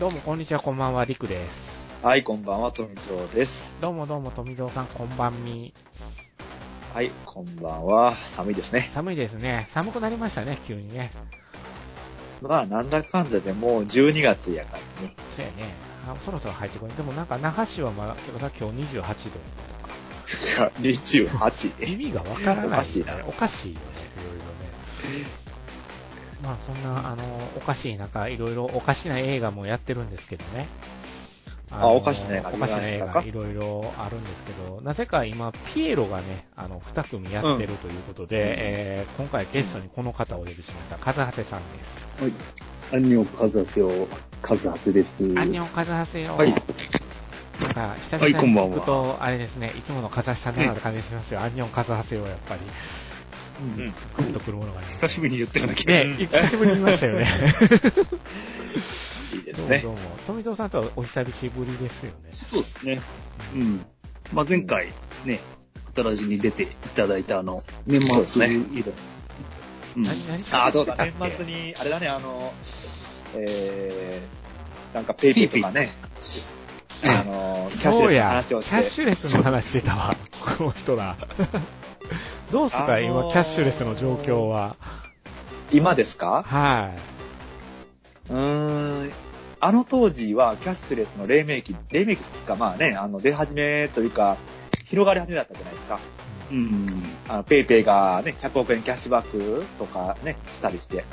どうも、こんにちは、こんばんは、りくです。はい、こんばんは、富蔵です。どうもどうも、富蔵さん、こんばんみ。はい、こんばんは。寒いですね。寒いですね。寒くなりましたね、急にね。まあ、なんだかんだでもう12月やからね。そうやね。あそろそろ入ってこい。でもなんか、那覇市はまだ、まだ今日28度。28。意味がわからない、おかしいなおかしいよね、いろいろね。まあ、そんな、あの、おかしい中、いろいろおかしな映画もやってるんですけどね。あおかしな映画おかしな映いろいろあるんですけど、なぜか今、ピエロがね、あの、二組やってるということで、うんえー今回ゲストにこの方をお呼びしました。カズハセさんです。はい。アンニョンカズハセヨ、カズハセです。アンニョンカズハセよ。はいなんか、久はい々にこんばんは聞くと、あれですね、いつものカズハセさんだなって感じがしますよ。アンニョンカズハセよ、やっぱり。うん。グッとくるものがあります。久しぶりに言ったような気がしね、久しぶりに見ましたよね。いいですねどう。もどうも。富蔵さんとはお久しぶりですよね。そうですね。うん。まあ、前回ね、新しに出ていただいたあの、年末以来。うん。何、何あ、そうだ、年末に、あれだね、あの、えー、なんかペイペイとかね、あの、キャッシュレスの話をキャッして、シュレスの話してたわ。この人ら。どうすか、あのー今、キャッシュレスの状況は。今ですか？はい。うーん、あの当時はキャッシュレスの黎明期、黎明期ですか、まあね、あの、出始めというか、広がり始めだったじゃないですか。うん。あの、ペイペイがね、100億円キャッシュバックとかね、したりして。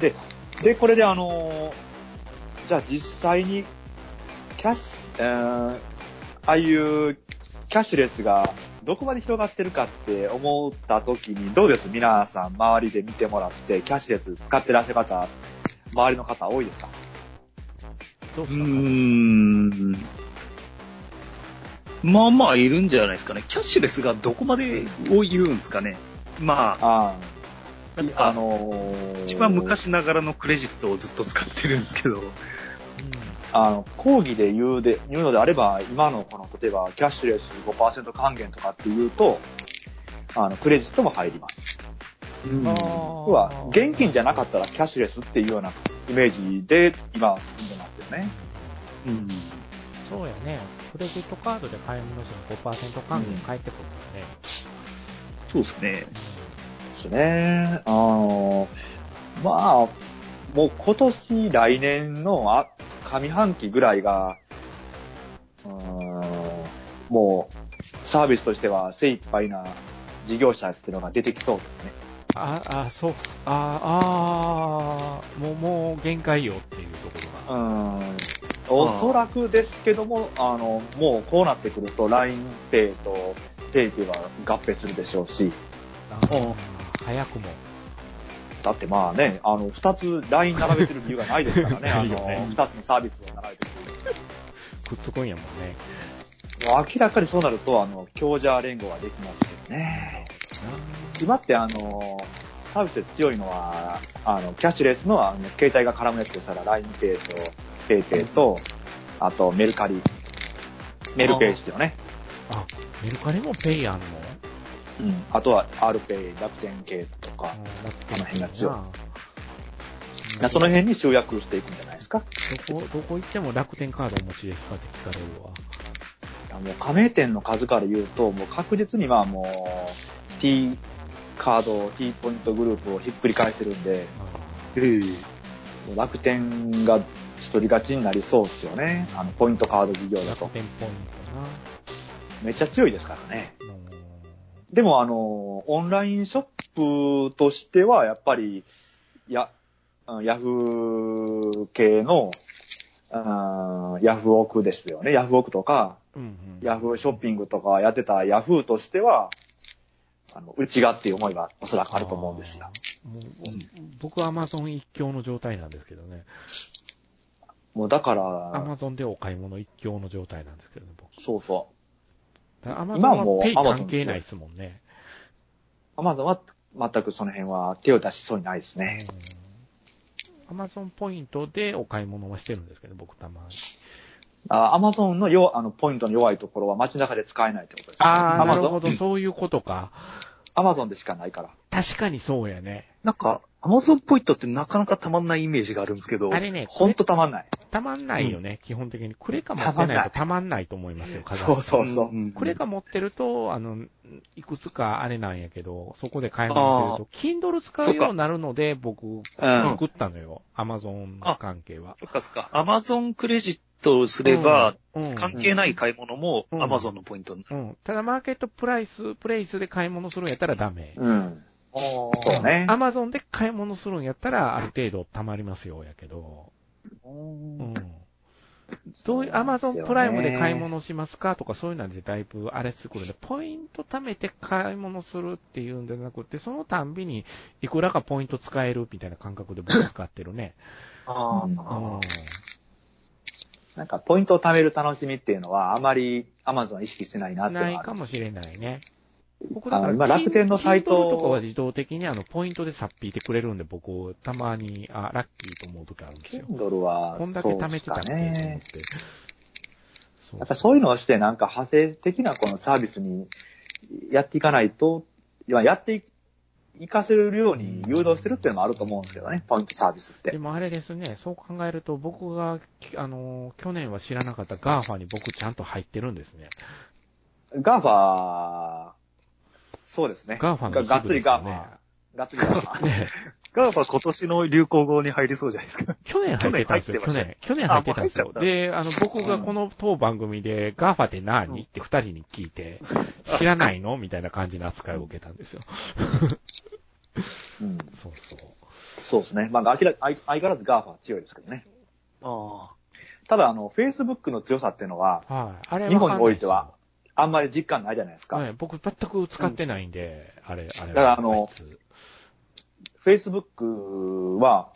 で、で、これであのーじゃあ実際に、キャッシュ、えーああいうキャッシュレスがどこまで広がってるかって思った時に、どうです皆さん周りで見てもらって、キャッシュレス使ってらっしゃる方、周りの方多いですか？どうすか、うーん。まあまあいるんじゃないですかね。キャッシュレスがどこまでを言うんですかね。まあ、ああのー一番昔ながらのクレジットをずっと使ってるんですけど。あの、講義で言うで、言うのであれば、今のこの、例えば、キャッシュレス5%還元とかっていうと、あの、クレジットも入ります。うんは、現金じゃなかったらキャッシュレスっていうようなイメージで、今進んでますよね。うん。そうやね。クレジットカードで買い物しても5%還元返ってくるからね。そうですね。ですね。あの、まあ、もう今年、来年のあ上半期ぐらいが、うーんもう、サービスとしては精一杯な事業者っていうのが出てきそうですね。あ、あ、そう。あ、あーもう、もう限界よっていうところが。うーんおそらくですけども、あの、もうこうなってくると LINEPay と PayPay は合併するでしょうし、早くも。だってまあね、あの、二つ LINE 並べてる理由がないですから ね、あの、二つのサービスを並べてる。くっつくんやもんね。もう明らかにそうなると、あの、強者連合ができますけどね。今ってあの、サービスで強いのは、あの、キャッシュレスのあの携帯が絡むやつでしたら、LINEPay と PayPay と、あとメルカリ。メルペイですよね。あ、メルカリもペイあんの？うん。あとは RPay、楽天系とか、ああの辺が強いいその辺に集約していくんじゃないですか。どこ、どこ行っても楽天カードお持ちですかって聞かれるわ。いやもう加盟店の数から言うと、もう確実にはもう、T カード、T ポイントグループをひっくり返してるんで、う楽天が一人勝ちになりそうですよね。あの、ポイントカード事業だ楽と。天ポインめっちゃ強いですからね。でもあの、オンラインショップとしては、やっぱり、や、うんヤフー系の、うんヤフオクですよね。ヤフオクとか、うんうん。ヤフーショッピングとかやってたヤフーとしては、あの、内がっていう思いがおそらくあると思うんですよ。もう僕はアマゾン一強の状態なんですけどね。もうだかアら、マゾンでお買い物一強の状態なんですけどね、僕。そうそう。アマゾン今はペイ関係ないですもんね。アマゾンは全くその辺は手を出しそうにないですね。アマゾンポイントでお買い物はしてるんですけど、僕たまに。アマゾンのよあのポイントの弱いところは街中で使えないってことです、ね。ああ、なる Amazon ほど、そういうことか。アマゾンでしかないから。確かにそうやね。なんか、アマゾンポイントってなかなかたまんないイメージがあるんですけど。あれね、ほんとたまんない。たまんないよね、基本的に。クレカ持ってないとたまんないと思いますよ、風そうそうそう。んクレカ持ってると、あの、いくつかあれなんやけど、そこで買い物してると、Kindle 使うようになるので、僕、うん。作ったのよ。アマゾン関係は。そっかそっか。アマゾンクレジットをすれば、うん、関係ない買い物もうんアマゾンのポイントになる。うん。ただ、マーケットプライス、プレイスで買い物するんやったらダメ。うん。あそうね。アマゾンで買い物するんやったら、ある程度貯まりますよ、やけど。ううんん。どういう、アマゾンプライムで買い物しますかとかそういうのでだいぶあれしてくるんで、ポイント貯めて買い物するっていうんじゃなくて、そのたんびにいくらかポイント使えるみたいな感覚で僕使ってるね。あうんあ。なんか、ポイントを貯める楽しみっていうのは、あまりアマゾンは意識してないなうん。ってないかもしれないね。僕だから、あ今楽天のサイトとかは自動的にあの、ポイントでさっぴいてくれるんで、僕、たまに、あ、ラッキーと思う時あるんですよ。Kindle は、こんだけ貯めてたっけと思って。。そうやっぱそういうのをして、なんか派生的なこのサービスにやっていかないと、いややっていいかせるように誘導してるっていうのもあると思うんですけどね、ポイントサービスって。でもあれですね、そう考えると僕が、きあの、去年は知らなかったガーファに僕ちゃんと入ってるんですね。ガーファそうですね。ガーファの一部ががっつりガーファがっつりガーファ ねガーファ今年の流行語に入りそうじゃないですか。去年入ってたんですよ、去去年。去年入ってたんですよで、あの、僕がこの当番組で、ガーファって何って二人に聞いて、知らないのみたいな感じの扱いを受けたんですよ。うん。そうそう。そうですね。まあ、明ら相相変わらずガーファは強いですけどね。ああ。ただ、あの、Facebook の強さっていうのは、はい。あれ日本においてわは、あんまり実感ないじゃないですか。はい。僕全く使ってないんで、あれ、あれは。だからあの Facebook は、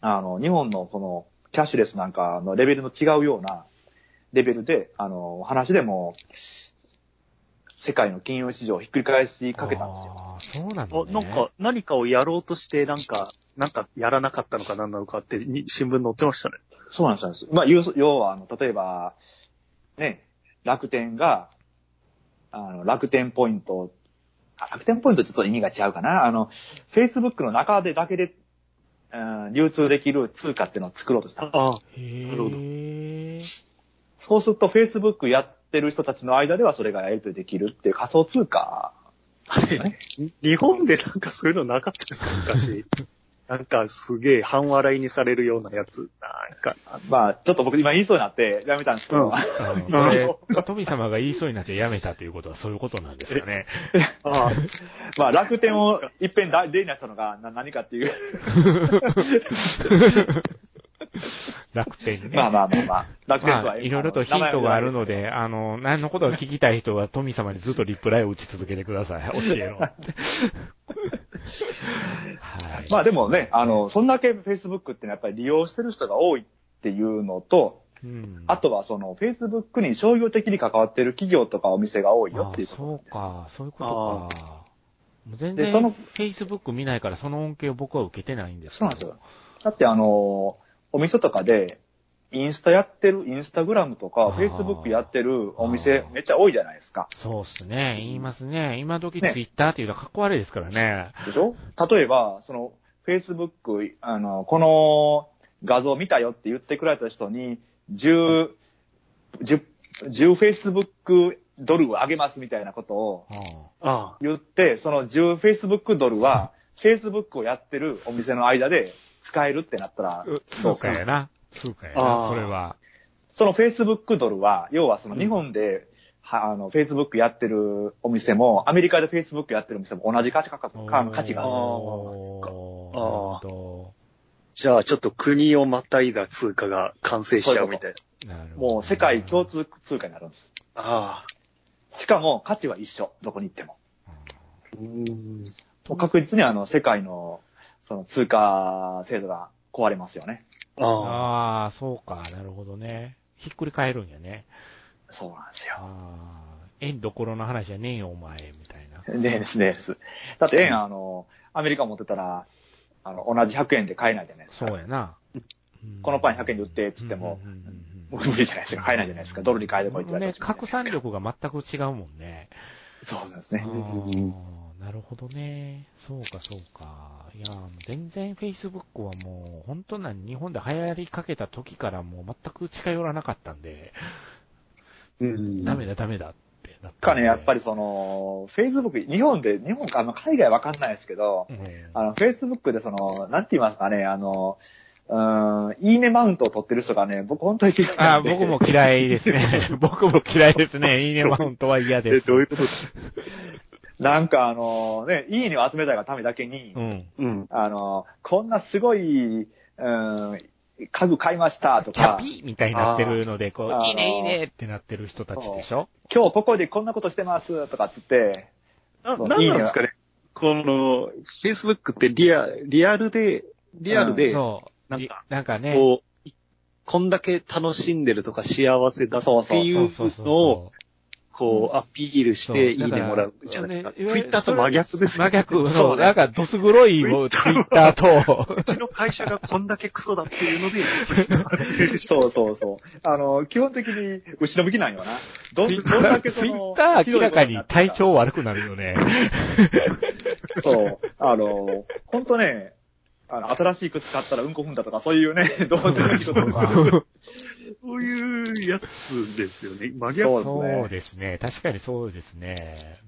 あの、日本のその、キャッシュレスなんかのレベルの違うようなレベルで、あの、話でも、世界の金融市場をひっくり返しかけたんですよ。ああ、そうなのあね。なんか、何かをやろうとして、なんか、なんかやらなかったのか何なのかって、に新聞載ってましたね。そうなんですそうなんです。まあ、要要は、あの、例えば、ね、楽天が、あの、楽天ポイント、あ楽天ポイントちょっと意味が違うかな。あの、Facebook の中でだけで、うん、流通できる通貨っていうのを作ろうとした。ああ。へなるほどえ。そうすると Facebook やってる人たちの間ではそれがやり取りできるっていう仮想通貨。日本でなんかそういうのなかったですか？昔。なんかすげえ半笑いにされるようなやつ。なんか、まあ、ちょっと僕今言いそうになってやめたんですけど、うんあのこれ、富様が言いそうになってやめたということはそういうことなんですかね。ああ、まあ楽天をいっぺんだ例に出したのがな何かっていう。楽天ね。まあまあまあまあ、楽天とは、まあ、いろいろとヒントがあるので、あの、何のことが聞きたい人は富様にずっとリプライを打ち続けてください。教えろって。はい。まあでもね、あの、そんだけ Facebook ってのはやっぱり利用してる人が多いっていうのと、うん、あとはその Facebook に商業的に関わってる企業とかお店が多いよっていうあことなんです。そうか、そういうことか。もう全然、でその Facebook 見ないからその恩恵を僕は受けてないんですそうなんですよ。だってあの、お店とかで、インスタやってる、インスタグラムとか、あー Facebook やってるおあ店ーめっちゃ多いじゃないですか。そうっすね。言いますね。今時ね Twitter っていうのはかっこ悪いですからね。でしょ？例えば、その、Facebook、あの、この画像見たよって言ってくれた人に、10、10、10 Facebook ドルをあげますみたいなことを言って、その10 Facebook ドルは、Facebook をやってるお店の間で使えるってなったら、通貨やな。通貨やあな。ーそれは。その Facebook ドルは、要はその日本で、はあの、Facebook やってるお店も、アメリカで Facebook やってるお店も同じ価値価格、か価値があるん。じゃあちょっと国をまたいだ通貨が完成しちゃうみたいな。なるほど。もう世界共通通貨になるんです。ああ。しかも価値は一緒。どこに行っても。うん。もう確実にあの、世界の、その通貨制度が壊れますよね。ああ。そうか。なるほどね。ひっくり返るんやね。そうなんですよ。ああ、縁どころの話じゃねえよ、お前、みたいな。ねえですねです。だって円、あの、アメリカ持ってたら、あの、同じ100円で買えないじゃないですか。そうやな。このパン100円で売ってって言っても無理じゃないですか。買えないじゃないですか。ドルに変えてこいって言われね、ても拡散力が全く違うもんね。そうなんですあね。ーなるほどね。そうか、そうか。いや、全然 Facebook はもう、本当な日本で流行りかけた時からもう全く近寄らなかったんで、うんダメだ、ダメだってなったかね、やっぱり。りその、Facebook、日本で、日本か、あの、海外わかんないですけど、うんあの、Facebook でその、なんて言いますかね、あの、うーん、いいねマウントを取ってる人がね、僕本当に嫌いなんで。あ僕も嫌いですね。僕も嫌いですね。いいねマウントは嫌です。うこと？なんかあの、ね、いいねを集めたいがためだけに、うん。うん。あの、こんなすごい、うん、家具買いましたとキャか、ピみたいになってるので、こう、あーいいねいいねってなってる人たちでしょ？今日ここでこんなことしてますとかっつって、な、そうなんなんですかね？この、Facebook ってリア、リアルで、リアルで、そう。なんかりなんかね。こう、こんだけ楽しんでるとか幸せだっていそうのを。こう、アピールしていいねもらうじゃないですか。ねツイッターと真逆ですね。真逆その、うねなんか、どす黒いツイッターと、うちの会社がこんだけクソだっていうので、そうそうそう。あの、基本的に後ろ向きなんよな。どどんだけツイッター明らかに体調悪くなるよね。そう。あの、ほんとね、あの、新しい靴買ったらうんこ踏んだとか、そういうね、どうでもいいこととか。そういうやつですよね。真そう逆。そうですね。確かにそうですね。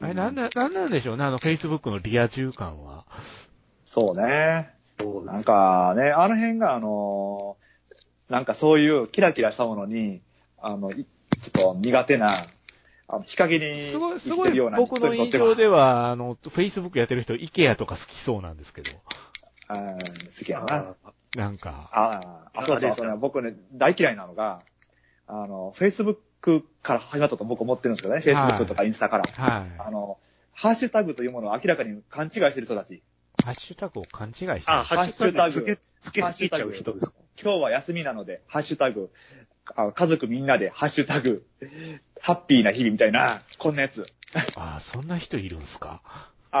あれ、なんだ、なんなんでしょうね、あの、Facebook のリア充感は。そうね。なんそうです。かね、あの辺があの、なんかそういうキラキラしたものに、あの、いちょっと苦手な、あの、日陰にすごい、すごいてるような僕の印象では、は、あの、Facebook やってる人、IKEA とか好きそうなんですけど。うん好きやな。あなんか。ああ、あ、そうそうそうね。僕ね、大嫌いなのが、あの、Facebook から始まったと僕思ってるんですけどね。はい Facebook とかインスタから。はい。あの、ハッシュタグというものを明らかに勘違いしてる人たち。ハッシュタグを勘違いしてる。あ、ハッシュタグつけ、すぎちゃう人ですか今日は休みなので、ハッシュタグ、あ家族みんなで、ハッシュタグ、ハッピーな日々みたいな、こんなやつ。あ、そんな人いるんすか？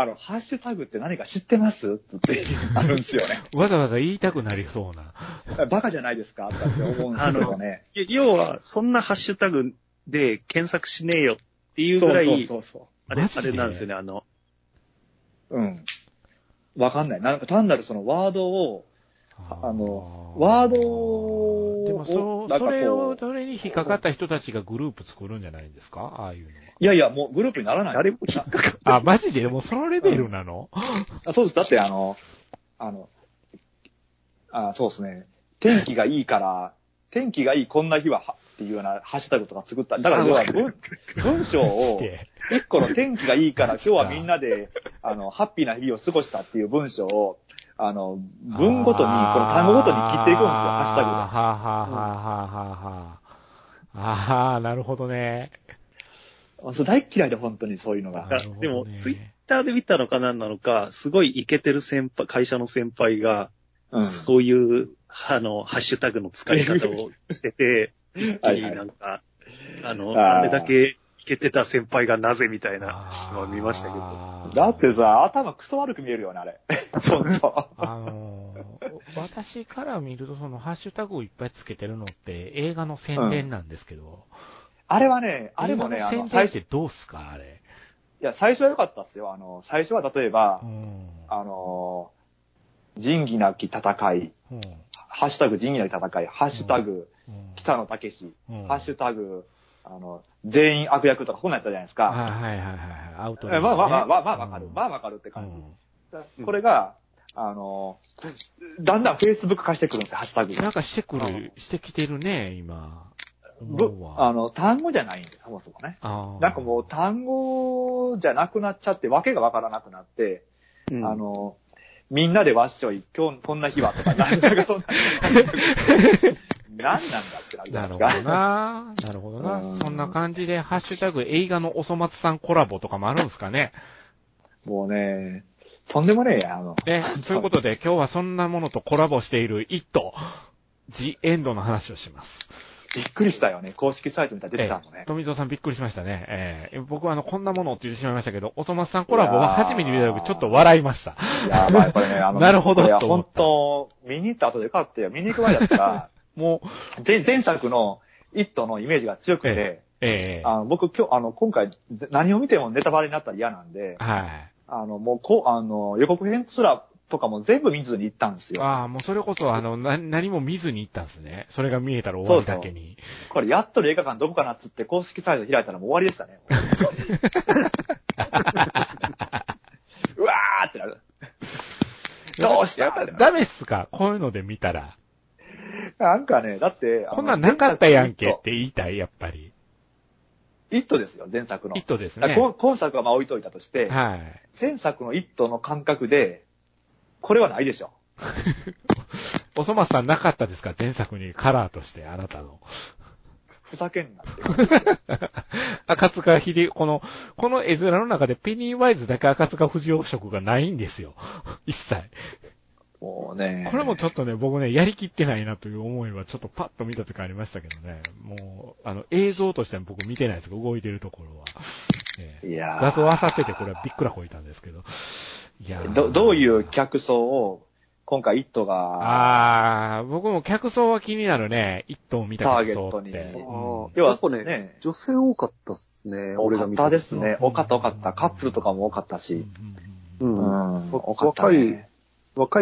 あの、ハッシュタグって何か知ってます？つって、あるんですよね。わざわざ言いたくなりそうな。バカじゃないですか？って思うんですけどね。要は、そんなハッシュタグで検索しねえよっていうぐそうそうらい、そうそあれ、あれなんですよね、あの、う。うん。わかんない。なんか単なるそのワードを、あのワードをでもそ、そうれを、それに引っかかった人たちがグループ作るんじゃないんですか？ああいうのは。いやいや、もうグループにならない。誰も引っかかあ、マジで？もうそのレベルなの、あそうです。だってあの、あの、あそうですね。天気がいいから、天気がいいこんな日は、はっていうようなハッシュタグとか作った。だから要は文文章マを一個の天気がいいから今日はみんなで、あの、ハッピーな日々を過ごしたっていう文章を、あの、文ごとに、この単語ごとに切っていくんですよ、ハッシュタグで。はあ、はあはあはあはあはあ、ああ、なるほどね。そう大嫌いで、本当にそういうのが。ねでも、ツイッターで見たのか何なのか、すごいイケてる先輩、会社の先輩が、うん。そういう、あの、ハッシュタグの使い方をしてて、一気になんか、あの、あれだけイケてた先輩がなぜみたいなのを見ましたけど。だってさ、頭クソ悪く見えるよね、あれ。そうそう。あのー私から見ると、そのハッシュタグをいっぱいつけてるのって映画の宣伝なんですけど、あれはね、あれもね、宣伝最初、いってどうすかあれ？や、最初は良かったっすよ。あの、最初は例えばう、ん。あの、仁義なき戦い、うん。ハッシュタグ仁義なき戦い、ハッシュタグうん北野武史、うんハッシュタグ、あの、全員悪役とかこんなんやったじゃないですか。はいはいはいはい。アウトえまあまあまあまあまあわかる。まあ、あわかるって感じ。うんこれが、あの、だんだん Facebook 化してくるんですよ、ハッシュタグが。なんかしてくる、してきてるね、今。あの、単語じゃないんで、そもそもね。なんかもう単語じゃなくなっちゃって、わけがわからなくなって、うんあの、みんなでわっしょい、今日こんな日はとか、なんかそんな。何なんだってなるじゃないですか？なるほどな。なるほどな。うんそんな感じで、ハッシュタグ映画のおそ松さんコラボとかもあるんですかね？もうね、とんでもねえや、あの。ね、そういうことで 今日はそんなものとコラボしているイット、ジ・エンドの話をします。びっくりしたよね。公式サイト見たら出てたのね。富蔵さんびっくりしましたね。えー、僕はあの、こんなものって言ってしまいましたけど、おそ松さんコラボは初めて見た時ちょっと笑いました。いや、まあこれね、あの、なるほどいや、本当見に行った後でよかったよ。見に行く前だったら、もう、前前作のイットのイメージが強くて、ええあの僕今日、あの、今回、ぜ何を見てもネタバレになったら嫌なんで、はい。あの、もう、こう、あの、予告編すらとかも全部見ずに行ったんですよ。ああ、もうそれこそ、あの、な、何も見ずに行ったんですね。それが見えたら終わりだけに。これ、やっとる映画館どこかなっつって公式サイト開いたらもう終わりでしたね。うわーってなる。どうしたやっぱダメっすか？こういうので見たら。なんかね、だって、こんなんなかったやんけって言いたい、やっぱり。イットですよ、前作の。イットですね。今今作はまあ置いといたとして、はい。前作のイットの感覚で、これはないでしょ。おそ松さんなかったですか？前作にカラーとして、あなたの。ふざけんなって。赤塚秀、この、この絵面の中でペニーワイズだけ赤塚不二夫色がないんですよ。一切。もうね。これもちょっとね、僕ね、やりきってないなという思いはちょっとパッと見た時ありましたけどね。もう、あの、映像としては僕見てないですけど、動いてるところは。ええいやー画像漁ってて、これはびっくらこいたんですけど。いやーど、どういう客層を、今回イットが、ああ、僕も客層は気になるね。一頭見た客層って。ターゲットにうん要はねね女性多かったっすね、多かっ俺が見たですね。多かった多かった。カップルとかも多かったし。う。うん多かったね。若い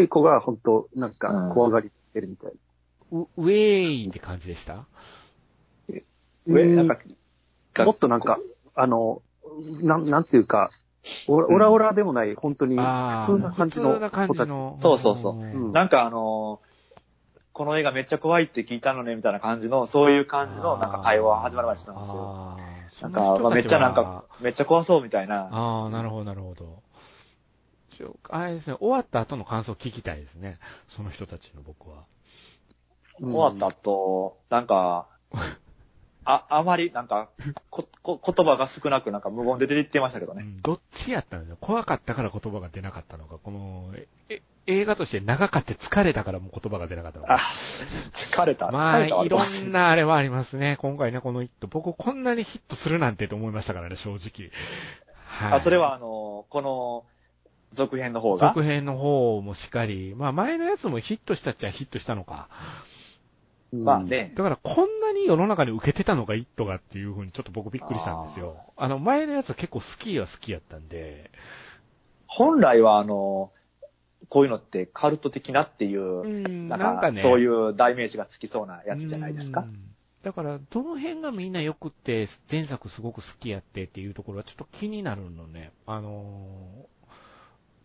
子が本当なんうんか怖がりてるみたいうウェーイって感じでした？上、うんなんか、な。もっとなんか、あの、なん、なんていうか、オラオラオラでもない、本当に普通な感じの普通な感じの。そうそうそううんなんかあのーこの映画めっちゃ怖いって聞いたのね、みたいな感じの、そういう感じの、なんか会話始まるまでしたんですよ。あーなんか、まあめっちゃなんか、、めっちゃ怖そうみたいな。ああ、なるほど、なるほど。あれですね、終わった後の感想聞きたいですね。その人たちの僕は。うん終わった後、なんか、あ、あまり、なんか、こ、こ、言葉が少なく、なんか無言で出ていってましたけどね。うんどっちやったんですよ。怖かったから言葉が出なかったのか、この、え、映画として長かって疲れたからもう言葉が出なかったのあか。、疲れた。まあ、いろん。なあれはありますね。今回ね、このヒット。僕こんなにヒットするなんてと思いましたからね、正直。はい。あ、それはあの、この、続編の方が？続編の方もしっかり。まあ前のやつもヒットしたっちゃヒットしたのか。まあ。ね。だからこんなに世の中に受けてたのがイットがっていうふうにちょっと僕びっくりしたんですよ。あの前のやつは結構好きは好きやったんで。本来はあの、こういうのってカルト的なっていうう、ん、なんんかね。そういう代名詞がつきそうなやつじゃないですか？う。んだから、どの辺がみんな良くって、前作すごく好きやってっていうところはちょっと気になるのね。あのー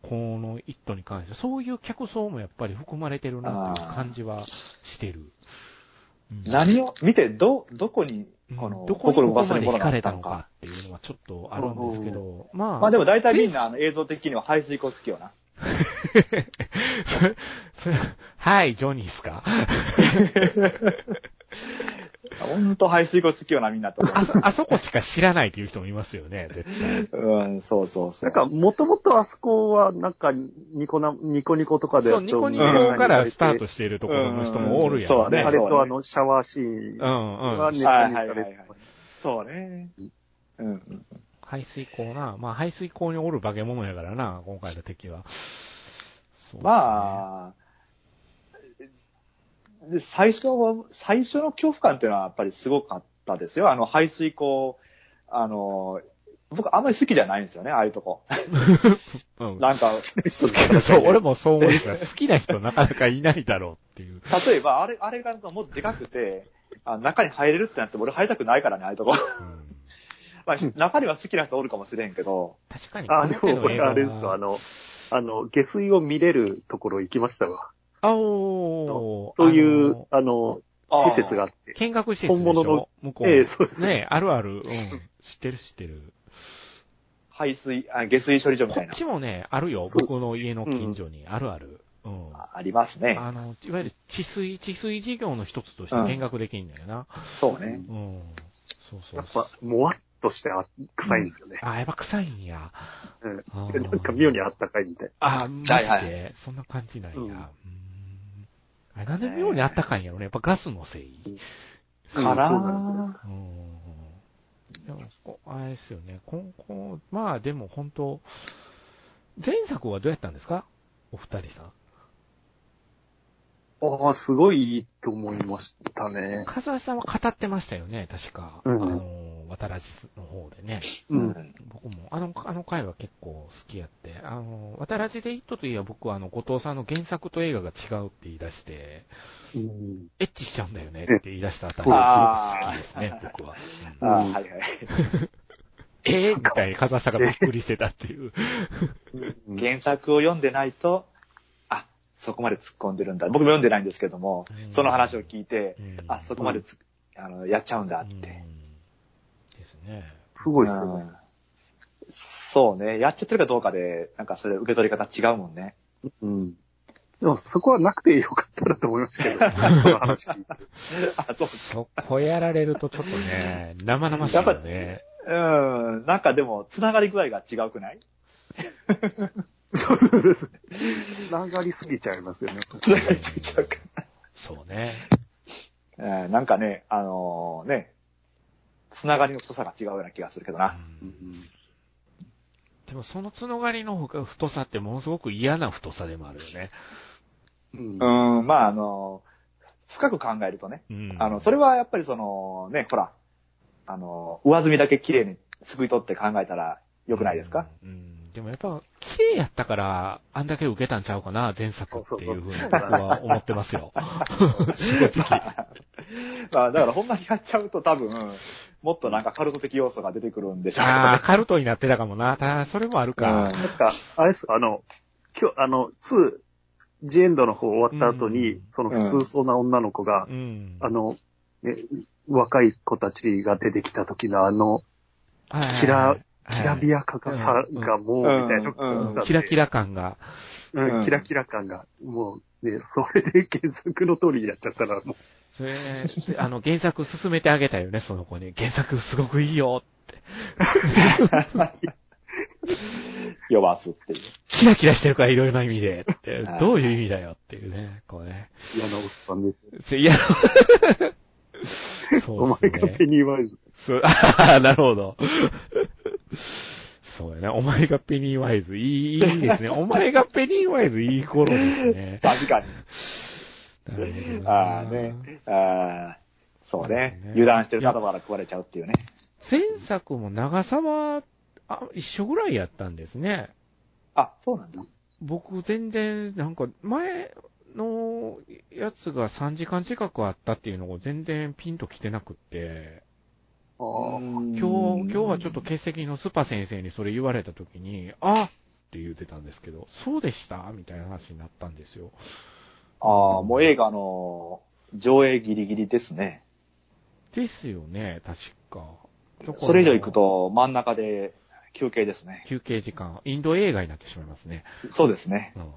このイットに関して、そういう客層もやっぱり含まれてるなっていう感じはしてる。うん何を見て、ど、どこに、うんこの、どこにここまで惹かれたたのか。っていうのはちょっとあるんですけど、まあ。まあでも大体みんなあの映像的には排水口好きよな。それ、それ、はい、ジョニーっすか？ほんと排水口好きよな、みんなと思あそ、あそこしか知らないっていう人もいますよね、絶対。う。うん、そうそうそう。なんか、もともとあそこは、なんか、ニコな、ニコニコとかで。そう、ニコニコからスタートしているところの人もおるやん、うんそうねあれとあの、シャワーシーンうんうん。はネタはいにされてはいはいはい。そうね。うんうん。排水口な。まあ、排水口におる化け物やからな、今回の敵は。そうまあ、で、最初は、最初の恐怖感っていうのはやっぱりすごかったですよ。あの、排水口、あの、僕あんまり好きじゃないんですよね、ああいうとこ。あうん。なんか、そう、俺もそう思います。好きな人なかなかいないだろうっていう。例えば、あれ、あれがもっとでかくて、あ中に入れるってなっても俺入りたくないからね、ああいうとこ。うんまあ、中には好きな人おるかもしれんけど、確かに、あ、でも俺この手の映画はあれですわ、あの、あの、下水を見れるところ行きましたわ。あおーそういうあの、施設があって。見学施設本物の向こう。ええそうですねねあるある。うん。知ってる知ってる。排水、あ下水処理場みたいな。こっちもね、あるよ。僕の家の近所に。あるある。うん。あありますね。あの、いわゆる治水、治水事業の一つとして見学できるんだよな。そうね。うん。そうそうやっぱ、もわっとしてあ臭いんですよね。あ、やっぱ臭いんや。うんなんか妙にあったかいみたい。あ、マジで、はいはいそんな感じなんや。ううんんあれなんで妙にあったかいんやろね。やっぱガスのせい。かなそうなんですようん。でも、こあれですよね。今後、まあでも本当、前作はどうやったんですか？お二人さん。ああ、すごいいいと思いましたね。カズハさんは語ってましたよね、確か。うんあの、渡らじの方でね。う。うんん。僕も、あの、あの回は結構好きやって。あの、渡らじでイットといえば僕はあの、後藤さんの原作と映画が違うって言い出して、うんエッチしちゃうんだよねって言い出したあたりがすごく好きですね、僕は。うんああ、うんはいはい。えー、みたいにカズハさんがびっくりしてたっていう。う ん原作を読んでないと、あ、そこまで突っ込んでるんだ。僕も読んでないんですけども、うんその話を聞いて、うんあ、そこまでつ、あの、やっちゃうんだって。うんね。すごいっすよね。うんそうね。やっちゃってるかどうかで、なんかそれ受け取り方違うもんね。うん。でもそこはなくてよかったなと思いましたけど、その話聞いて。あ、そう。そこやられるとちょっとね、生々しいよね。うん。なんかでも、つながり具合が違うくない？そうそうそう。つながりすぎちゃいますよね。つながりついちゃうか。そうね。うんなんかね、あのね、つながりの太さが違うような気がするけどな。うんでもそのつながりの太さってものすごく嫌な太さでもあるよね。うんうん、まああの、深く考えるとね、うんあの、それはやっぱりその、ね、ほら、あの、上積みだけ綺麗にすくい取って考えたら良くないですか、うんうんでもやっぱ、綺麗やったから、あんだけ受けたんちゃうかな、前作っていうふうに僕は思ってますよ。正直。まあだからほんまにやっちゃうと多分、もっとなんかカルト的要素が出てくるんでしょうああ、ね。カルトになってたかもな。たそれもあるか。うんなんか、あれですか、あの、今日、あの、2、ジエンドの方終わった後に、うんその普通そうな女の子が、うん。あの、ね、若い子たちが出てきた時のあの、キラはいきらびやかさがもう、みたいな、うんうんキラキラ感が。うん、キラキラ感が、もう、ね、それで原作の通りにやっちゃったら、もそれ、あの、原作進めてあげたよね、その子に。原作すごくいいよって。呼ばすっていう。キラキラしてるから、いろいろな意味で。ってはいどういう意味だよっていうね。こうね。う、嫌なおっさんです。いや、そうお前ですね。がペニーワイズ。そう、ああ、なるほど。そうやね。お前がペニーワイズ。いい、いいですね。お前がペニーワイズ、いい頃ですね。確かに。ああね。ああ、そうねね。油断してる方から食われちゃうっていうね。前作も長さは、あ、一緒ぐらいやったんですね。あ、そうなんだ。僕全然、なんか、前のやつが3時間近くあったっていうのが全然ピンと来てなくって、ああ、今日、今日はちょっと欠席のスパ先生にそれ言われた時に、あって言ってたんですけど、そうでしたみたいな話になったんですよ。ああ、もう映画の上映ギリギリですね。ですよね、確か。それ以上行く、と真ん中で休憩ですね。休憩時間、インド映画になってしまいますね。そうですね。うん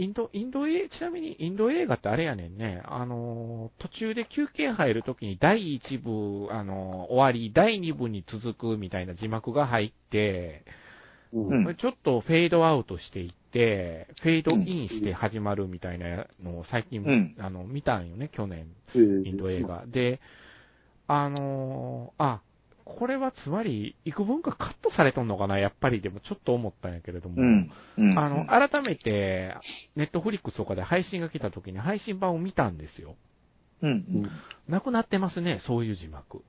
インド、インド映、ちなみにインド映画ってあれやねんね。あのー、途中で休憩入るときに第1部、あのー終わり、第2部に続くみたいな字幕が入って、うんうんちょっとフェードアウトしていって、フェードインして始まるみたいなのを最近、うんあの、見たんよね、去年、ええインド映画。で、あのーあ、これはつまり、幾分かカットされとんのかな、やっぱりでもちょっと思ったんやけれども。うん。うん。あの、改めて、ネットフリックスとかで配信が来た時に配信版を見たんですよ。うん。なくなってますね、そういう字幕。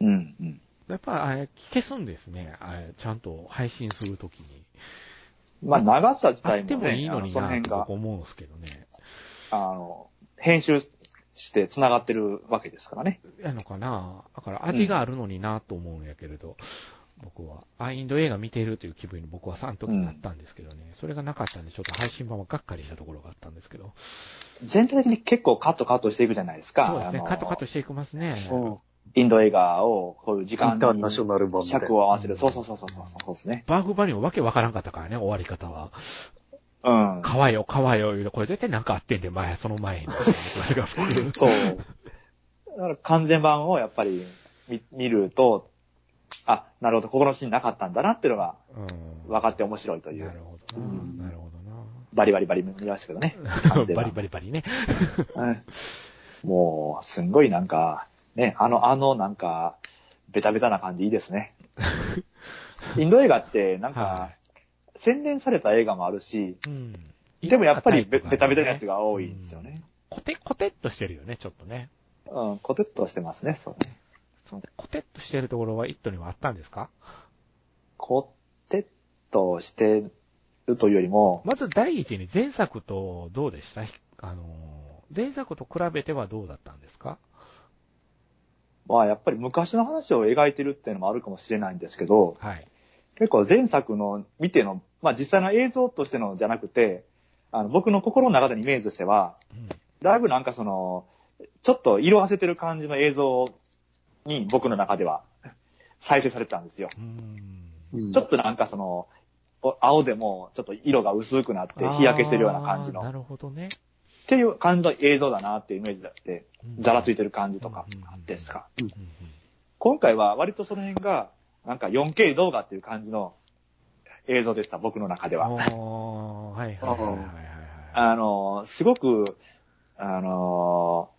うん。うん。やっぱ、あれ、消すんですね。あれちゃんと配信するときに。まあ、長さ自あっても体もね、いいのになの辺僕、思うんですけどね。あの、編集して繋がってるわけですからね。やのかなだから味があるのになと思うんやけれど、僕は。あ、インド映画見てるという気分に僕はその時になったんですけどね。それがなかったんで、ちょっと配信版はがっかりしたところがあったんですけど。全体的に結構カットカットしていくじゃないですか。そうですねカットカットしていきますね。うんインド映画をこういう時イ間ンターナショナル版尺を合わせる。そうそうそうそうそうそうですね。バーフバリもわけわからんかったからね、終わり方は。うん。川よ、川よ、言うと、これ絶対なんかあってんで、前、その前に。そう。だから完全版をやっぱり見見ると、あ、なるほど、ここのシーンなかったんだなっていうのがうん。分かって面白いといなう。るほどな。うんなるほバリバリバリ見ましたけどね。完どな。バ全版リバリバリね。うんもう、すんごいなんか、ね、あの、あの、なんか、ベタベタな感じいいですね。インド映画って、なんはか、洗練された映画もあるし、うん。でもやっぱりベタベタなやつが多いんですよね。コテ、コテっとしてるよね、ちょっとね。うん、コテッとしてますね、そうね。そのコテっとしてるところはイットにはあったんですか？コテッとしてるというよりも、まず第一に前作とどうでした？あの、前作と比べてはどうだったんですか？まあやっぱり昔の話を描いてるっていうのもあるかもしれないんですけど、はい。結構前作の見ての、まあ実際の映像としてのじゃなくて、あの僕の心の中でのイメージとしては、うん。だいぶなんかその、ちょっと色あせてる感じの映像に僕の中では再生されてたんですよ。ちょっとなんかその、お青でもちょっと色が薄くなって日焼けしてるような感じの、なるほどね。ていう感じの映像だなっていうイメージだって、うんざらついてる感じとかですか。今回は割とその辺が、なんか 4K 動画っていう感じの映像でした、僕の中でうん。は。はいはいはいはいはい。あの、すごく、あの、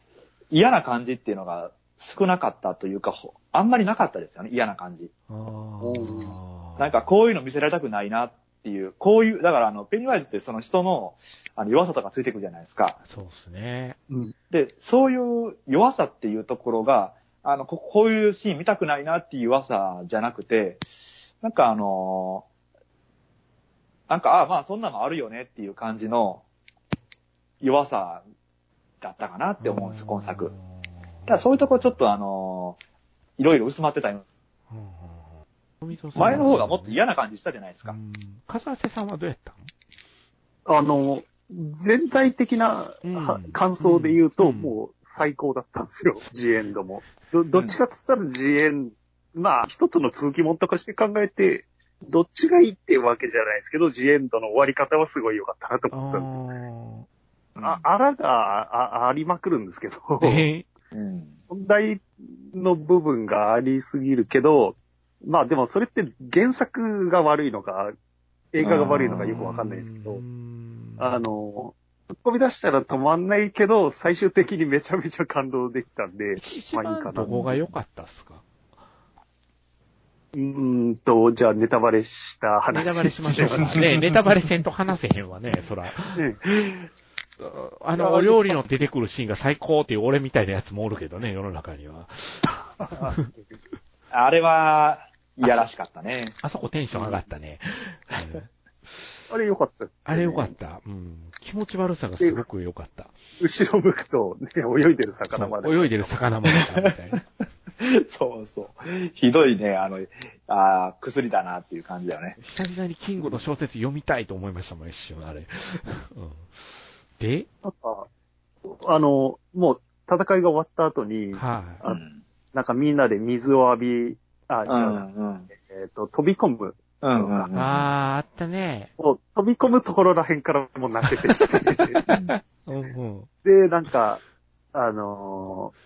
嫌な感じっていうのが少なかったというか、ほあんまりなかったですよね、嫌な感じ。なんかこういうの見せられたくないなっていう、こういう、だからあの、ペニーワイズってその人のあの弱さとかついてくるじゃないですか。そうですね。うん。で、そういう弱さっていうところが、あの、ここういうシーン見たくないなっていう弱さじゃなくて、なんかあのなんか、あまあそんなのあるよねっていう感じの弱さだったかなって思うんですよ、今作。だからそういうところちょっとあのいろいろ薄まってた。前の方がもっと嫌な感じしたじゃないですか。うん。かさん。はどうやったあの、全体的な感想で言うと、うん。もう最高だったんですよ、ジエンドも。どどっちかっつったらジエン、まあ一つの続きもんとかして考えて、どっちがいいっていうわけじゃないですけど、ジエンドの終わり方はすごい良かったなと思ったんですよ。あ、あらがあありまくるんですけど。問題の部分がありすぎるけど、まあでもそれって原作が悪いのか、映画が悪いのかよくわかんないですけど、あ、の、突っ込み出したら止まんないけど、最終的にめちゃめちゃ感動できたんで、一まあいいかな番どこが良かったっすか？うーんと、じゃあネタバレした話。ネタバレしましょうか。ねネタバレせんと話せへんわね、そら。ねあの、お料理の出てくるシーンが最高っていう俺みたいなやつもおるけどね、世の中には。あれは、いやらしかったね。あそこテンション上がったね。う んあれ良かったね、あれよかった。うん。気持ち悪さがすごく良かった。後ろ向くと、ね、泳いでる魚まで。泳いでる魚もいたみたいな。そうそう。ひどいね、あの、あー薬だなっていう感じだよね。久々にキングの小説読みたいと思いましたもん、一瞬、あれ。うん、で、なんか、あの、もう戦いが終わった後に、はい、あなんかみんなで水を浴び、あ、違ううん、うな、ん。えっ、と、飛び込む。うん、うん。うんあー、あったね。もう飛び込むところらへんからもう泣けてきて。で、なんか、あのー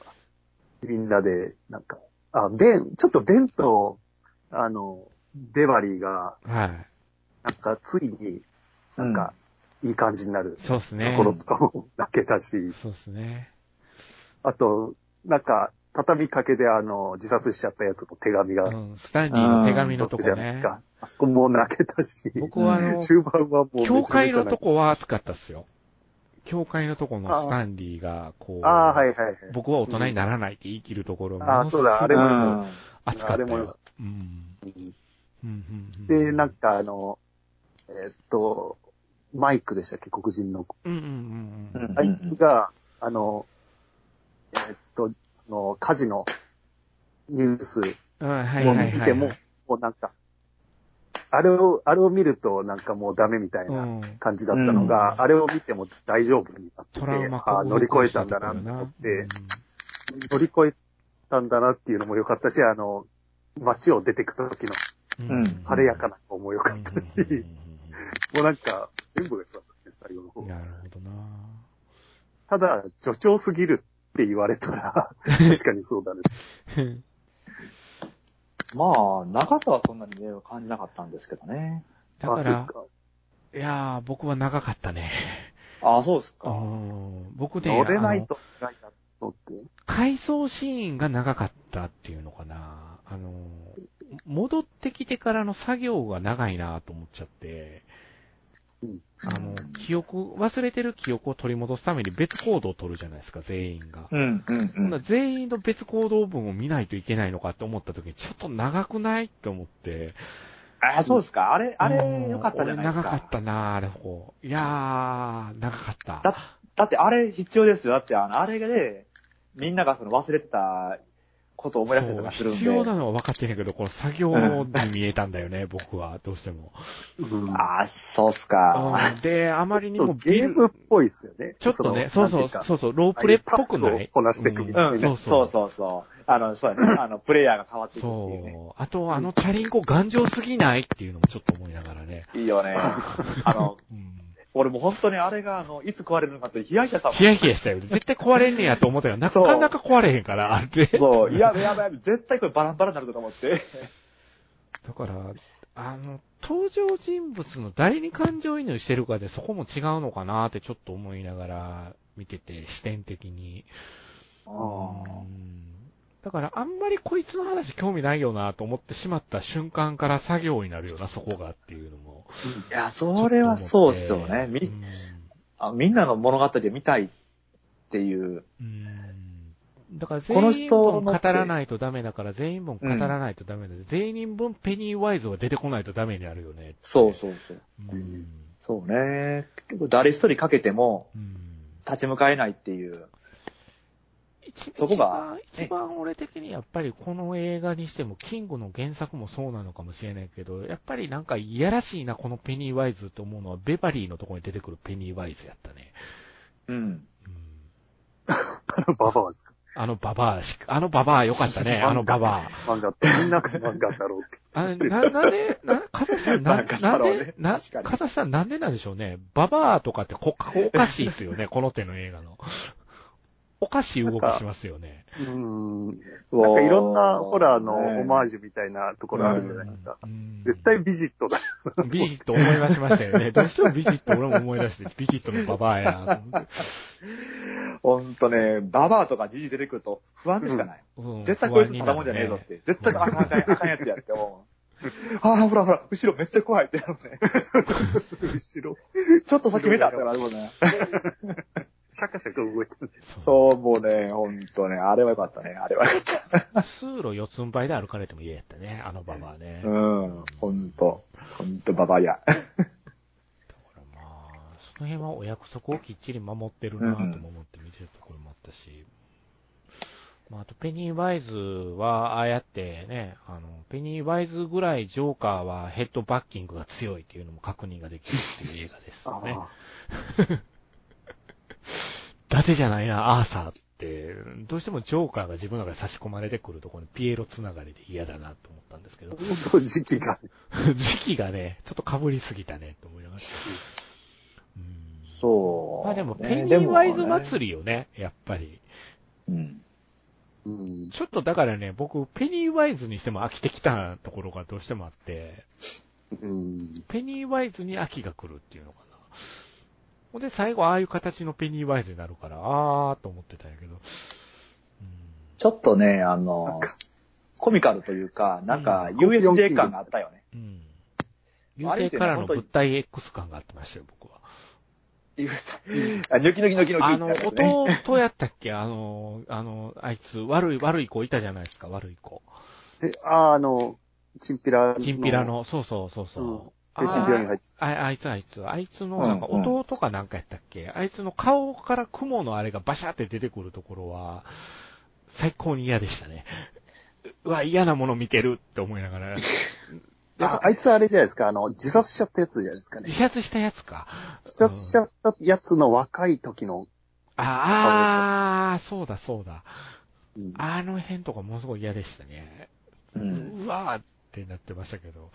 みんなで、なんか、あ、ベン、ちょっとベンと、あの、デバリーが、はい。なんか、ついに、なんか、いい感じになるそうっすね。ところとかも泣けたし、そうっすね。あと、なんか、畳みかけであの、自殺しちゃったやつの手紙が、うん、スタンディの手紙のとこね。じゃないか。あそこも泣けたし、僕はあの、中盤はもう教会のとこは熱かったっすよ。教会のとこのスタンディが、こう、ああ、はいはいはい。僕は大人にならないって言い切るところあーそうだあれうもん。熱かったよよ。うん。で、なんかあの、えーっと、マイクでしたっけ、黒人の。うんうんうんあいつが、あの、えーっと、その、火事のニュースを。見ても、もうなんか、あれを、あれを見るとなんかもうダメみたいなうん。感じだったのが、あれを見ても大丈夫になってあー乗り越えたんだなと思って、乗り越えたんだなっていうのも良かったし、あの、街を出てく時のうん。うん晴れやかな方も良かったし、うん。うん。うん。もうなんか、全部が良かったですね、最後の方。うん。なるほどな。ただ、助長すぎるって言われたら、確かにそうだね。まあ、長さはそんなに迷惑感じなかったんですけどね。だから、かいやー、僕は長かったね。ああ、そうですうか。ん僕ね、乗れないと。回想シーンが長かったっていうのかな。あの、戻ってきてからの作業が長いなと思っちゃって、うんあの、記憶、忘れてる記憶を取り戻すために別行動を取るじゃないですか、全員が。うん、うん、ほんなら全員の別行動文を見ないといけないのかって思った時に、ちょっと長くないって思って。ああ、そうですか。あれ、あうれ、んよかったじゃないですか。俺長かったなあれ、こう。いやー、長かった。だだってあれ必要ですよ。だってあの、あれで、みんながその忘れてたことを思い出したりとかするんで。必要なのは分かってんねんけど、この作業に見えたんだよね、僕は、どうしても。うんああ、そうっすか。うんで、あまりにもとゲームっぽいですよね。ちょっとね、そうそう、そうそう、ロープレっぽくない？こなしていくみたいなうん、そそううそうそうそう。あの、そうやね。あの、プレイヤーが変わっていくっていうね。そう。あと、あのチャリンコ頑丈すぎない？っていうのもちょっと思いながらね。いいよね。あの、うん。俺もう本当にあれが、あの、いつ壊れるのかってヒヤヒヤしたもんヒヤヒヤしたよ。絶対壊れんねやと思ったよ。なかなか壊れへんから、あれ。そう、やべ やべやべ、絶対これバランバラになるとか思って。だから、あの、登場人物の誰に感情移入してるかでそこも違うのかなってちょっと思いながら見てて、視点的に。うんだから、あんまりこいつの話興味ないよなと思ってしまった瞬間から作業になるよな、そこがっていうのも。いや、それはそうっすよね。み、うんあみんなの物語を見たいっていう。うんだから全員分語らないとダメだから、全員分語らないとダメだ。全員分ペニーワイズは出てこないとダメになるよね。そうそうそう。うん。そうね。結構誰一人かけてもうん立ち向かえないっていう。一そこが一番、俺的にやっぱりこの映画にしても、キングの原作もそうなのかもしれないけど、やっぱりなんかいやらしいな、このペニーワイズと思うのは、ベバリーのところに出てくるペニーワイズやったね。うん。うんあのババアですか？あのババアあのババアよかったね、あのババア。漫画って、みんなが漫画だろうって。あれ、な、なんで、な、かざさん、な、なんで、な、確かにかざさんなんでなんでしょうね。ババアとかってこ、おかしいっすよね、この手の映画の。おかしい動きしますよね。うん。なんかいろんなホラーのオマージジュみたいなところあるじゃないですか。うん絶対ビジットだ。ビジット思い出しましたよね。どうしてもビジット俺も思い出して、ビジットのババアやな。ほんとね、ババアとかジジ出てくると不安でしかない。うん絶対こいつただもんじゃねえぞっ。て。絶対あかんあかんあかんやつやって思う。ああ、ほらほら、後ろめっちゃ怖いってなるね。後ろ。ちょっと先見たってなるもんね。シャカシャカ動いてる。そうそう、もうね、ほんとね、あれはよかったね、あれはよかった。通路四つん這いで歩かれても嫌やったね、あのババアね。うん、ほんと。ほんとババアや。だからまあ、その辺はお約束をきっちり守ってるなとも思って見てるところもあったし、まあ、あとペニーワイズは、ああやってね、あの、ペニーワイズぐらいジョーカーはヘッドバッキングが強いっていうのも確認ができるっていう映画ですよね。伊達じゃないな、アーサーって、どうしてもジョーカーが自分の中で差し込まれてくるところにピエロつながりで嫌だなと思ったんですけど、そう、時期が。時期がね、ちょっと被りすぎたね、と思いながら。うんそう。まあでも、ペニーワイズ祭りよね、やっぱり。り。うん。うん。ちょっとだからね、僕、ペニーワイズにしても飽きてきたところがどうしてもあって、うん。ペニーワイズに飽きが来るっていうのかな。ほんで、最後、ああいう形のペニーワイズになるから、あーと思ってたんやけど。ちょっとね、あの、コミカルというか、なんか、うん USJ 感があったよね。うん。うん。優勢からの物体 X 感があってましたよ、僕は。USJ あ、ニョキニョキニョキニョキあの。弟やったっけ？あの、あの、あいつ、悪い、悪い子いたじゃないですか、悪い子。え、あ、あの、チンピラの。チンピラ。の、そうそうそうそう。うん精神病院に入って。ああいつあいつ、あいつのなんか弟かなんかやったっけ、あいつの顔から雲のあれがバシャって出てくるところは、最高に嫌でしたね。うわ、嫌なもの見てるって思いながら。あ、あいつあれじゃないですか、あの、自殺しちゃったやつじゃないですか？ね自。殺したやつか。自殺しちゃったやつの若い時の、ああー、そうだそうだ。うんあの辺とかものすごい嫌でしたね。うん。うわーってなってましたけど。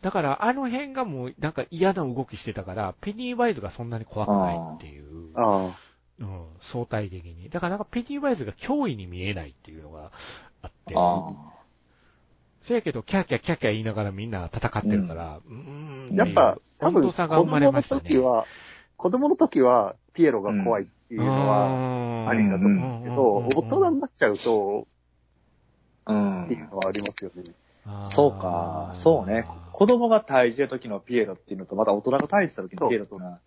うんだから、あの辺がもう、なんか嫌な動きしてたから、ペニーワイズがそんなに怖くないっていう。あうん、相対的に。だからなんかペニーワイズが脅威に見えないっていうのがあって。あそやけど、キャーキャーキャーキャー言いながらみんな戦ってるから、うーん、あ。やっぱ、多分、温度差が生まれましたね。子供の時は、子供の時はピエロが怖いっていうのははありだと思うけど、大人になっちゃうと、うんっていうのはありますよね。そうか、そうね。子供が退治した時のピエロっていうのと、また大人が退治した時のピエロとは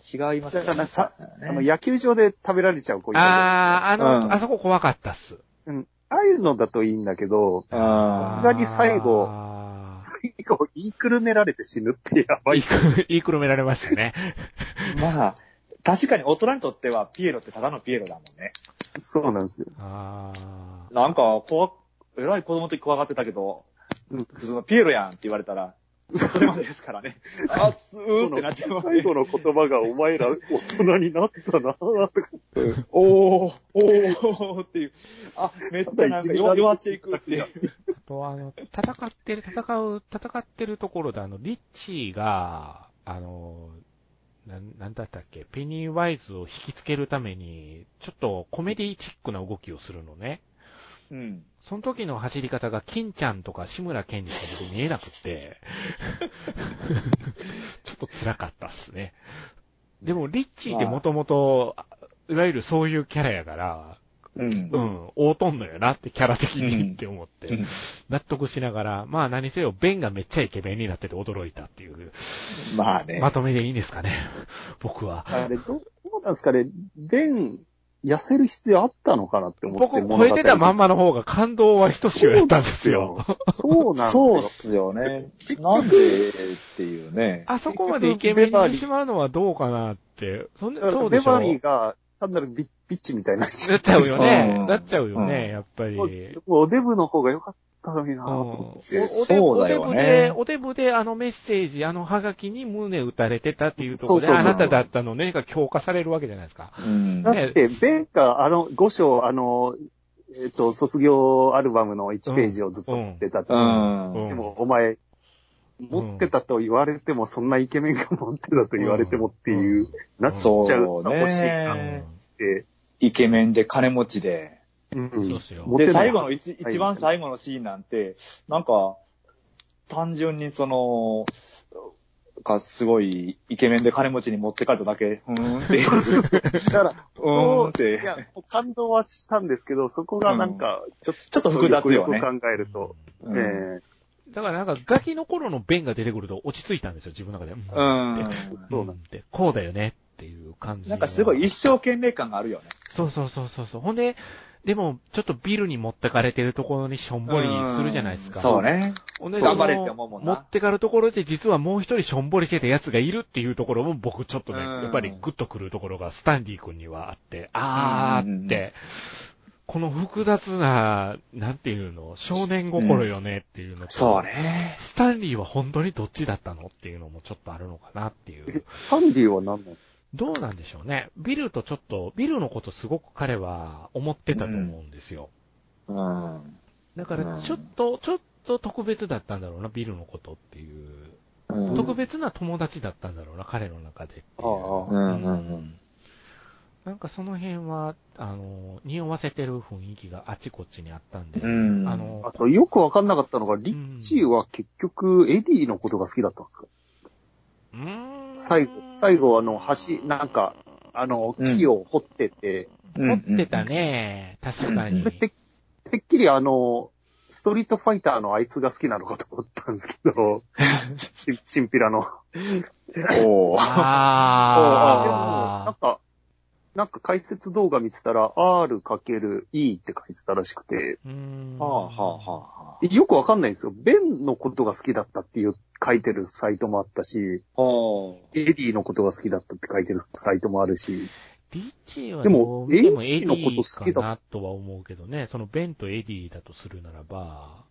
違いますよね。だからさねあの、野球場で食べられちゃう子いああ、あの、うんあそこ怖かったっす。うん。ああいうのだといいんだけど、あさすがに最後あ最後、言いくるめられて死ぬってやばいー言い。く言いくるめられましたね。まあ、確かに大人にとってはピエロってただのピエロだもんね。そうなんですよ。ああ。なんか、怖っ、えらい子供の時怖がってたけど、うん普通のピエロやんって言われたら、それまでですからね。あ、すーってなっちゃいますね。最後の言葉がお前ら大人になったなぁとか。おー、おーっていう。あ、めっちゃなんか弱弱っていくっていう。あと、あの、戦ってる、戦う、戦ってるところで、あの、リッチーが、あの、なん、なんだったっけ、ペニーワイズを引きつけるために、ちょっとコメディチックな動きをするのね。うん。その時の走り方が、金ちゃんとか志村けんにしか僕見えなくって、ちょっと辛かったっすね。でも、リッチーってもともと、いわゆるそういうキャラやから、うんう。ん、大とんのよなってキャラ的にって思って、うん納得しながら、まあ何せよ、ベンがめっちゃイケメンになってて驚いたっていう、まあね。まとめでいいんですかね、僕は。あれ、どどうなんですかね、ベン、痩せる必要あったのかなって思って僕、超えてたまんまの方が感動はひとしおやったんですよ。そうなんですよ。そうっすよね。なんでっていうね。あそこまでイケメンにしてしまうのはどうかなって、そそうでしょ？ベバリーが単なるビビッチみたいにな。なっちゃうよねう。んなっちゃうようね、んやっぱり。おデブの方が良かったのになぁそうだよね。おデブで、おデブであのメッセージ、あのハガキに胸打たれてたっていうところで、そうそうそうあなただったのねが強化されるわけじゃないですか。うん。だって、ベンがあの5章、あの、えっ、と、卒業アルバムの1ページをずっと持ってたって、うん。うん。でも、お前、持ってたと言われても、そんなイケメンが持ってたと言われてもっていう、なっちゃうそうの欲しい。なっね。て。イケメンで金持ちで。うんそうっすよで、最後の一一番最後のシーンなんて、なんか、単純にその、がすごいイケメンで金持ちに持ってかれただけ、うーんっていう。だから、うーんって。いや、感動はしたんですけど、そこがなんか、ちょっと、ちょっと複雑よねくよく考えると、うんえだからなんかガキの頃のベンが出てくると落ち着いたんですよ、自分の中で。うんうん。そうなんってこうだよねっていう感じ。なんかすごい一生懸命感があるよね。そうそうそうそうそう。ほんで、でも、ちょっとビルに持ってかれてるところにしょんぼりするじゃないですか。うんそうね。頑張れって思うもんな持ってかるところで実はもう一人しょんぼりしてたやつがいるっていうところも僕ちょっとね、うんやっぱりグッとくるところがスタンディ君にはあって、あーって、この複雑な、なんていうの、少年心よねっていうのと、そうね。スタンリーは本当にどっちだったのっていうのもちょっとあるのかなっていうえ。サンディは何なの？どうなんでしょうね。ビルとちょっと、ビルのことすごく彼は思ってたと思うんですよ。うん。だからちょっと、ちょっと特別だったんだろうな、ビルのことっていう。うん特別な友達だったんだろうな、彼の中でっていう。うん。なんかその辺は、あの、匂わせてる雰囲気があちこちにあったんで、うんあのあ、と、よくわかんなかったのが、リッチーは結局、エディのことが好きだったんですか？うーん最後、最後、あの、橋、なんか、あの、うん。木を掘ってて、持ってたね、確かに。ててっきりあの、ストリートファイターのあいつが好きなのかと思ったんですけど、チンチンピラの。おー。でも、なんあか、なんか解説動画見てたら、R×E って書いてたらしくて、はあはあはでよくわかんないんですよ。ベンのことが好きだったっていう書いてるサイトもあったし、エディのことが好きだったって書いてるサイトもあるし、リッチーはでもどう見てもエディのこと好きだったかなとは思うけどね、そのベンとエディだとするならば、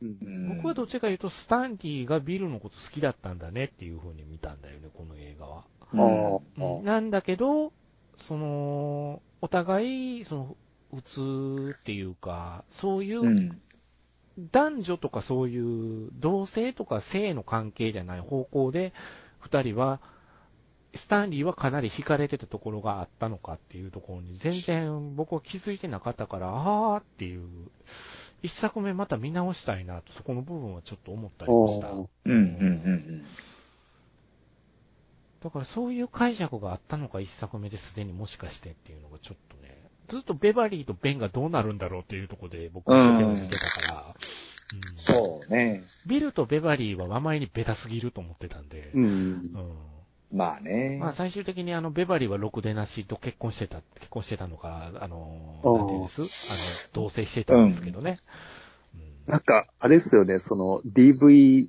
僕はどっちか言うとスタンディがビルのこと好きだったんだねっていう風に見たんだよね、この映画は。うん。なんだけど、その、お互い、その、普通っていうか、そういううん男女とかそういう同性とか性の関係じゃない方向で、二人は、スタンリーはかなり惹かれてたところがあったのかっていうところに全然僕は気づいてなかったから、あーっていう、一作目また見直したいなと、そこの部分はちょっと思ったりもした。うんうんうんだからそういう解釈があったのか、一作目ですでにもしかしてっていうのがちょっとね、ずっとベバリーとベンがどうなるんだろうっていうところで僕は一生懸命見てたから、うんそうね。ビルとベバリーはあまりにベタすぎると思ってたんで、うん。うんまあね。まあ最終的にあの、ベバリーはろくでなしと結婚してた、結婚してたのか、あの、なんていうんです？あの、同棲してたんですけどね。うんなんか、あれですよね、その DV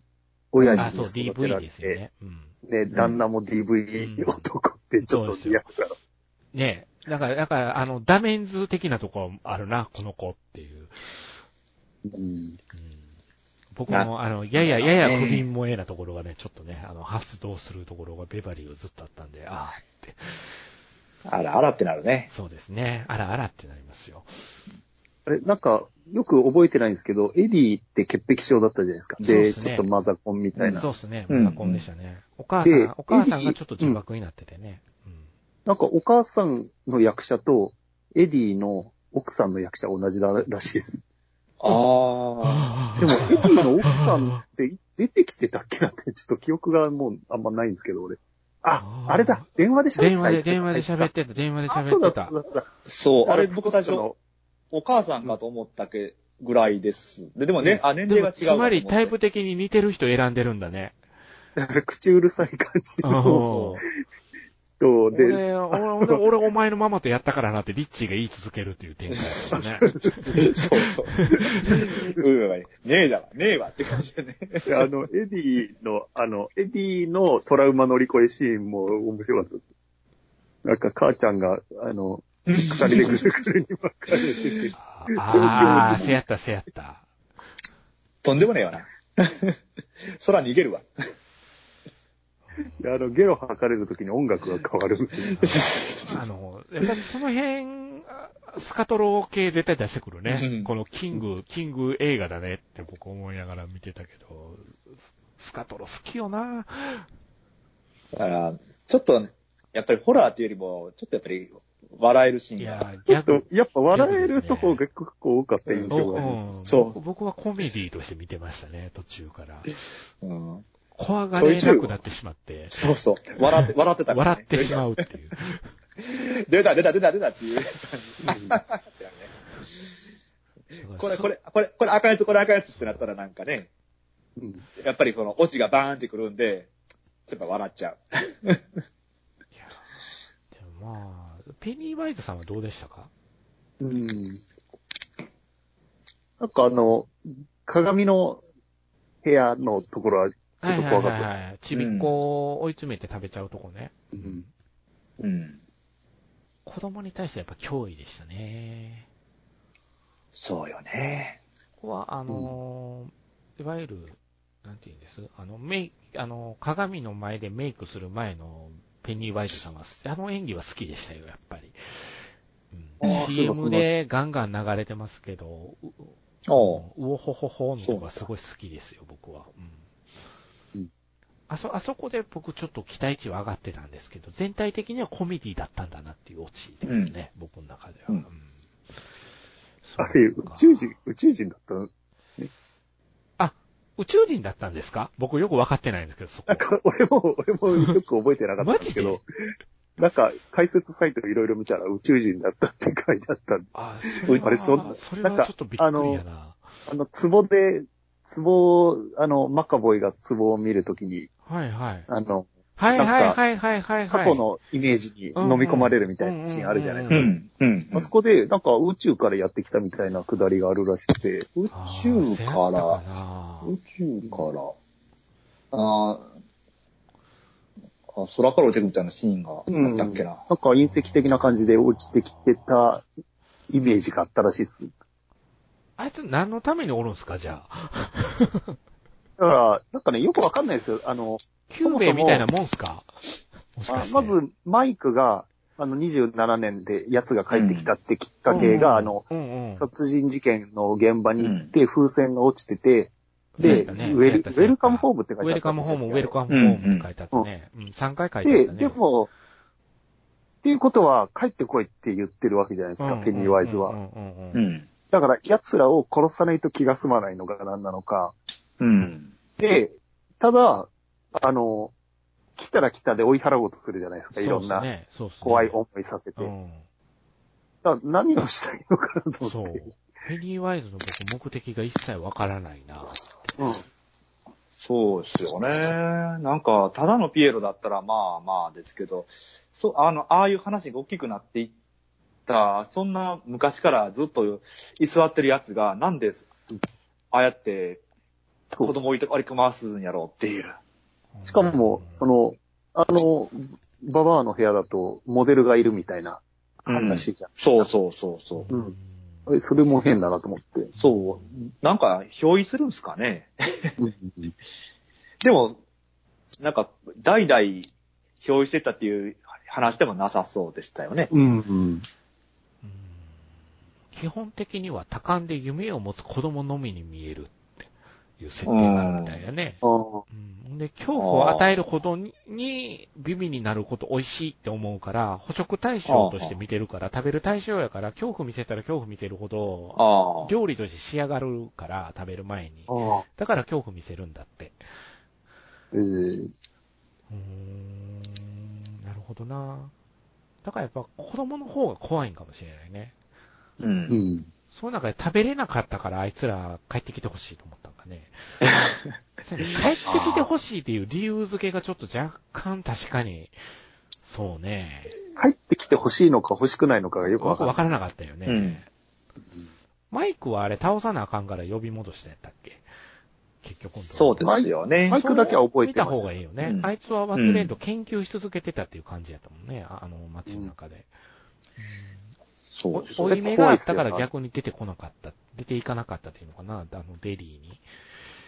親あ、そう、父に育て DV られですよて、ね。うん。ね、旦那も DV 男ってちょっと嫌だから。ねえ。だから、だから、あの、ダメンズ的なとこあるな、この子っていう。うんうん僕も、あの、やや、やや不憫萌えなところがね、ちょっとね、あの、発動するところがベバリーをずっとあったんで、ああって、あらあらってなるね。そうですね。あらあらってなりますよ。あれ、なんか、よく覚えてないんですけど、エディって潔癖症だったじゃないですか。で、ねちょっとマザコンみたいな。そうですね。うんマザコンでしたね。お母さでん、お母さんがちょっと呪縛になっててね。うんなんか、お母さんの役者と、エディの奥さんの役者同じだらしいです。あ でも、エディの奥さんって出てきてたっけなって、ちょっと記憶がもうあんまないんですけど、俺。あ、あーあれだ、電話で喋ってた。電話で、電話で喋ってた、電話で喋ってたそう。だ、そうだ。あ。そう。あれ僕最初お母さんかと思ったけぐらいです。で、でもね、あ、年齢が違う。つまりタイプ的に似てる人選んでるんだね。だから口うるさい感じうんの人で、俺、俺、俺、俺お前のママとやったからなってリッチーが言い続けるっていう展開ですよね。そうそう。う。ん、ねえだわ、ねえわって感じでね。であの、エディの、あの、エディのトラウマ乗り越えシーンも面白かった。なん。か、母ちゃん。が、あの、鎖でぐるぐるに巻かれてて、ああ、せやった、せやった。とん。でもねえよな。そら逃げるわ。であの、ゲロ吐かれるときに音楽が変わるんですよ。あの、やっぱりその辺、あスカトロ系絶対出してくるねうん。このキング、キング映画だねって僕思いながら見てたけど、スカトロ好きよなだから、ちょっと、やっぱりホラーっていうよりも、ちょっとやっぱり、笑えるシーンが。いや、ちょっギャグと、やっぱ笑えるとこが結構多かった印象が。うんそう僕僕はコメディとして見てましたね、途中から。うん。怖がれなくなってしまって、そうそう。笑って、笑ってたから、ね。笑ってしまうっていう。出た、出た、出た、出たっていう感じ。これ、これ、これ、これ赤いやつ、これ赤いやつってなったらなんかね、うんやっぱりこのオチがバーンってくるんで、ちょっと笑っちゃう。いやでもまあ、ペニーワイズさんはどうでしたか？うん。なんかあの、鏡の部屋のところは、ちょっと怖かった。はいはいはいはい。ちびっこを追い詰めて食べちゃうとこね。うんうん。子供に対してやっぱ脅威でしたね。そうよね。ここは、あのーいわゆる、なんて言うんです？あの、メイあの、鏡の前でメイクする前のペニーワイズさんは、あの演技は好きでしたよ、やっぱり。うん、CM だでガンガン流れてますけど、うおほほほのとこがすごい好きですよ、僕は。うんうんあそ、あそこで僕ちょっと期待値は上がってたんですけど、全体的にはコメディだったんだなっていうオチですね、僕の中では。うん。あれ、宇か。宙人、宇宙人だったの？宇宙人だったんですか？僕よくわかってないんですけど、そこ。なん。か、俺も、俺もよく覚えてなかったんですけ マど、なんか、解説サイトいろいろ見たら宇宙人だったって書いてあった。んであ、それは、あれそんそれはちょっとびっくりやな。あの、壺で、壺、あの、マカボイが壺を見るときに、はいはい。あの、はいなんかはいはいはいはいはい。過去のイメージに飲み込まれるみたいなシーンあるじゃないですか。うん。うん。あそこで、なんか宇宙からやってきたみたいなくだりがあるらしくて、宇宙から、な宇宙から、あーあ、空から落ちてくるみたいなシーンがあったっけな。なんか隕石的な感じで落ちてきてたイメージがあったらしいです。あいつ何のためにおるんすか、じゃあ？だから、なんかね、よくわかんないですよ。あの、キューベイみたいなもんすか？もしかしま、ず、マイクが、あの、27年で奴が帰ってきたってきっかけが、あの、うんうん。殺人事件の現場に行って、風船が落ちてて、うやったねウェル、ウェルカムホームって書いてあったウェルカムホーム、ウェルカムホームって書いてあったね。うん、3回書いてあで、ったね。でも、っていうことは、帰ってこいって言ってるわけじゃないですか、ペニーワイズは。うんうんうんううん。ん。だから、奴らを殺さないと気が済まないのが何なのか。うん。で、ただ、あの、来たら来たで追い払おうとするじゃないですか、いろんな。怖い思いさせて。うん。だ何をしたいのかなとそう思って。。ペニーワイズの僕目的が一切わからないな。うん。そうですよね。なんか、ただのピエロだったらまあまあですけど、そう、あの、ああいう話が大きくなっていった、そんな昔からずっと居座ってるやつが、なんで、ああやって子供を置いて割り回すんやろうっていう。しかも、その、あの、ババアの部屋だと、モデルがいるみたいな話じゃん。そうそうそうそう。うんえそれも変だなと思って。そう。なんか、憑依するんすかね。うん でも、なんか、代々憑依してたっていう話でもなさそうでしたよね。うん。うん。うん基本的には多感で夢を持つ子供のみに見えるいう設定があるみたいやね。うん、で、恐怖を与えるほどに、にビビになること美味しいって思うから、捕食対象として見てるから、食べる対象やから、恐怖見せたら恐怖見せるほど。料理として仕上がるから、食べる前に。だから恐怖見せるんだって。えー、うーん、なるほどな。だからやっぱ子供の方が怖いんかもしれないね。う。うんん。その中で食べれなかったからあいつら帰ってきてほしいと思っかね。帰ってきてほしいっていう理由付けがちょっと若干確かに、そうね。帰ってきて欲しいのか欲しくないのかがよくわからなかったよね。うん。マイクはあれ倒さなあかんから呼び戻したやったっけ？結局そうですよねマ。イクだけは覚えてました方がいいよね。うんあいつは忘れんと研究し続けてたっていう感じやったもんね。ああの街の中で。そうですお追い目があったから逆に出てこなかった。出ていかなかったっていうのかな？あのデリーに。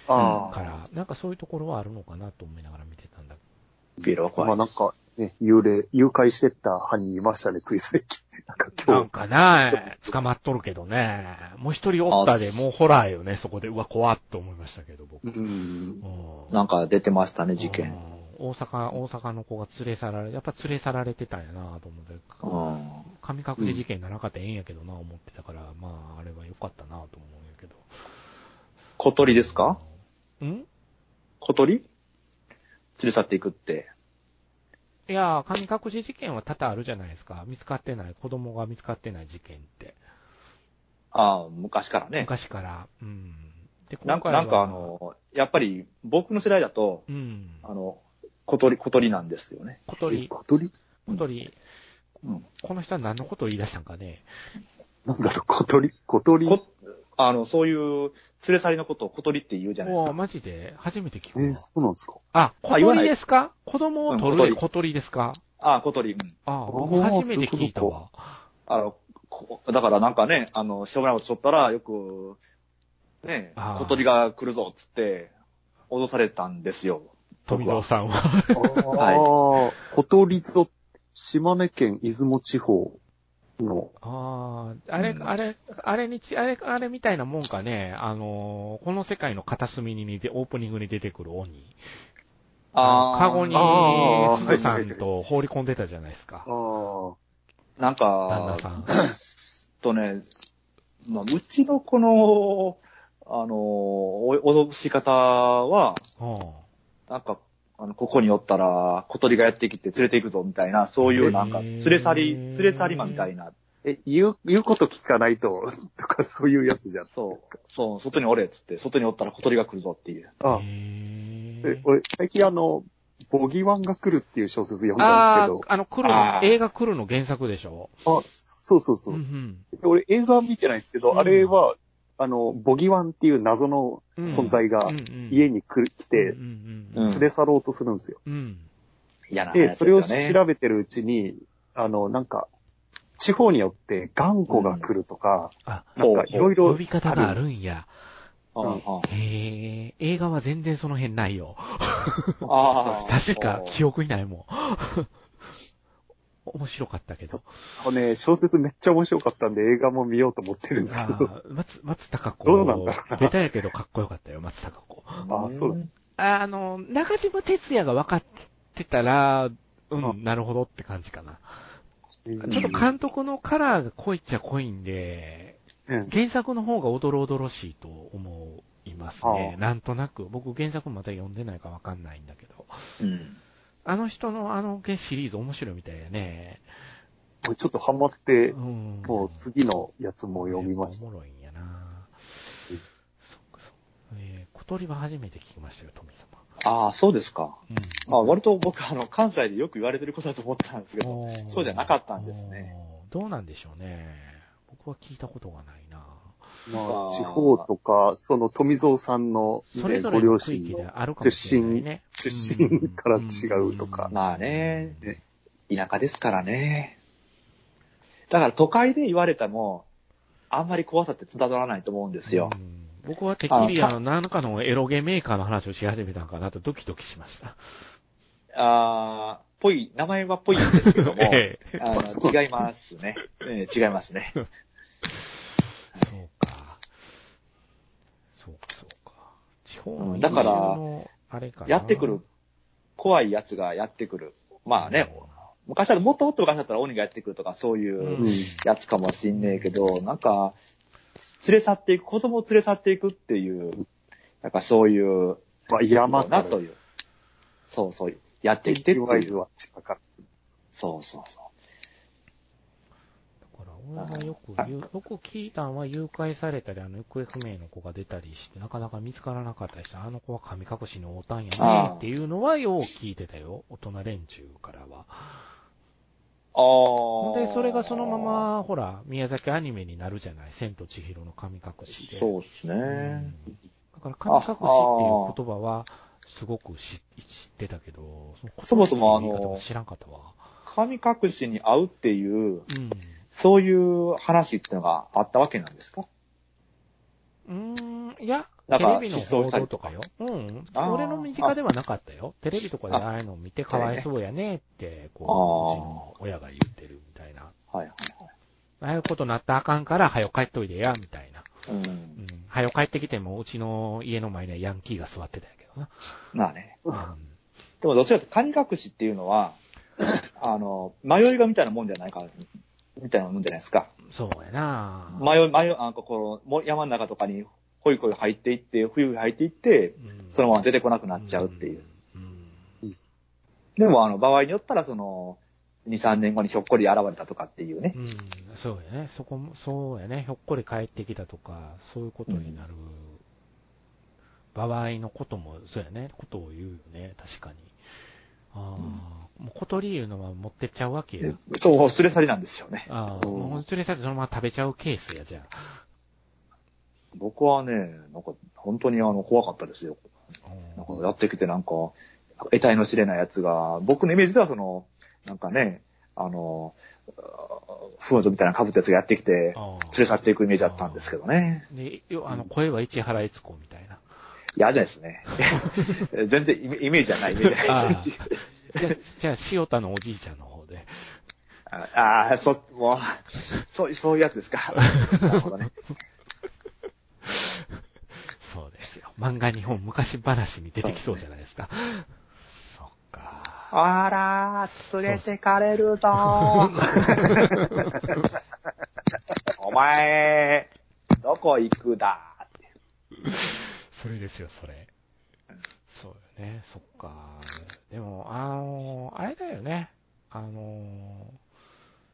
ああ。から、なんかそういうところはあるのかなと思いながら見てたんだビールは怖い。まあなんか、ね、幽霊、誘拐してった犯人いましたね、つい最近。なんか今日。なんかな、捕まっとるけどね。もう一人おったで、もうホラーよね、そこで。うわ、怖っと思いましたけど、僕。うん。うんなんか出てましたね、事件。うん大阪、大阪の子が連れ去られ、やっぱ連れ去られてたんやなと思って、うん。神隠し事件がなかったらええんやけどな、思ってたから、まあ、あれは良かったなと思うんやけど。小鳥ですか？ん？小鳥？連れ去っていくって。いやー、神隠し事件は多々あるじゃないですか。見つかってない、子供が見つかってない事件って。ああ、昔からね。昔から。うん。で、なんか、なんかあ、の、やっぱり僕の世代だと、うん。あの、小鳥、小鳥なんですよね。小鳥、小鳥？小鳥、うん。この人は何のことを言い出したんかね？なんだろう、小鳥？小鳥？こあの、そういう連れ去りのことを小鳥って言うじゃないですか。マジで？初めて聞くわえー、そうなんですか？あ、小鳥ですか？子供を取るうん小鳥ですか？ああ、小鳥。うん。あー僕初めて聞いたわ。あの、こだからなんかね、あの、しょうもないことしとったら、よく、ね、小鳥が来るぞ、つって、脅されたんですよ。富蔵さんは。ああ、小鳥ぞ、島根県出雲地方の、ああ、あれ、うんあれ、あれにち、あれ、あれみたいなもんかね、あのーこの世界の片隅に似て、オープニングに出てくる鬼。ああ。カゴにあー、すずさんと放り込んでたじゃないですか。あなんか、旦那さん。とね、まあ、うちのこの、あの、お脅し方は、うんなんか、あの、ここにおったら、小鳥がやってきて連れて行くぞ、みたいな、そういうなんか、連れ去り、連れ去り魔みたいな、え、言う、言うこと聞かないと、とかそういうやつじゃん。そう、そう、外におれ、っつって、外におったら小鳥が来るぞっていう。あでへー。俺、最近あの、ボギワンが来るっていう小説読んだんですけああ、あの、来るの、映画来るの原作でしょ？ど、あ、そうそうそう。う。ん俺映画は見てないんですけど、うん。あれは、あの、ボギワンっていう謎のうん。存在が家に来る来て連れ去ろうとするんですよ。うんうん。で、嫌なやつそれを。調べてるうちに、あの、なんか、地方によって頑固が来るとか、あ、なんかいろいろ呼び方があるんや。うんうんへえ、映画は全然その辺ないよ。確か記憶にないもん。面白かったけど。あのね、小説めっちゃ面白かったんで映画も見ようと思ってるんですけあど。ー松、松高子。どうなんだろうなベタやけどかっこよかったよ、松高子。あそうああの、中島哲也が分かってたら、うん、あなるほどって感じかな。うんちょっと監督のカラーが濃いっちゃ濃いんで、うん原作の方がおどろおどろしいと思いますね。ああなんとなく。僕原作まだ読んでないかわかんないんだけど。うん。あの人のあのシリーズ面白いみたいやね。ちょっとハマって、うん。もう次のやつも読みました。おもろいんやな。そっかそっか。えー、小鳥は初めて聞きましたよ、富様。ああ、そうですか。うん。あ割と僕、あの、関西でよく言われてることだと思ったんですけど、そうじゃなかったんですね。どうなんでしょうね。僕は聞いたことがないな。まあ地方とか、その富蔵さんの、それね、ご両ぞれの区親の域であるかもしれないね。出身から違うとか。まあねね、田舎ですからね。だから都会で言われても、あんまり怖さって伝わらないと思うんですよ。うん僕はてっきりあの、何かのエロゲメーカーの話をし始めたんかなとドキドキしました。あー、ぽい、名前はぽいんですけども、ええあの違いますね、ええ違いますね。そうか。そうか、そうか。地方のうんだからあれかなやってくる、怖いやつがやってくる。まあね、昔はもっともっと昔だったら鬼がやってくるとかそういううんやつかもしんねえけど、なんか、連れ去っていく、子供を連れ去っていくっていう、なんかそういう、まあ、山なという。そうそう、やってきてっていう。そうそうそだから俺がよく言う、よく聞いたんは誘拐されたり、あの、行方不明の子が出たりして、なかなか見つからなかったりして、あの子は神隠しのおたんやねっていうのはよう聞いてたよ。大人連中からは。う。ああ。で、それがそのま、ま、ほら、宮崎アニメになるじゃない。千と千尋の神隠しで。そうですね。うんだから神隠しっていう言葉は、すごく知知ってたけど、そもそもあの知らんかったわ。神隠しに会うっていう、うん。そういう話ってのがあったわけなんですか？うーん、いや、テレビの報道とかよ。うん。俺の身近ではなかったよ。テレビとかでああいうのを見てかわいそうやねって、こう、うちの親が言ってるみたいな。はいはいああいうことなったらあかんから、はよ帰っといでや、みたいな。はい。う。うんん。はよ帰ってきても、うちの家の前にはヤンキーが座ってたんやけどな。まあね。うん。でもどっちかというと神隠しっていうのは、あの、迷いがみたいなもんじゃないか、みたいなもんじゃないですか。そうやな迷い、迷い、あの、この、も山の中とかに、ほいほい入っていって、冬入っていって、うんそのまま出てこなくなっちゃうっていう。。うん。でも、あの、場合によったら、その、2、3年後にひょっこり現れたとかっていうね。うん。そうやね。そこも、そうやね。ひょっこり帰ってきたとか、そういうことになる。場合のことも、そうやね。ことを言うよね。確かに。ああ、もう小鳥いうのは持ってっちゃうわけや。そう、連れ去りなんですよね。ああ、連れ去ってそのまま食べちゃうケースや、じゃあ。僕はね、なんか、本当にあの、怖かったですよ。うんなんか、やってきてなんか、得体の知れないやつが、僕のイメージではその、なんかね、あの、フードみたいな被ったやつがやってきて、連れ去っていくイメージだったんですけどね。で、よあの、声は市原悦子みたいな。嫌じゃないですね。全然イメージじゃない、イメージじゃない。じゃあ、じゃあ、塩田のおじいちゃんの方で。ああ、そ、もう、そう、そういうやつですか。なるほどね。そうですよ。漫画日本昔話に出てきそうじゃないですか。そっか。あらー、連れてかれるぞー。お前、どこ行くだ？それですよ、それ。そうよね、そっか。でも、あの、あれだよね。あの、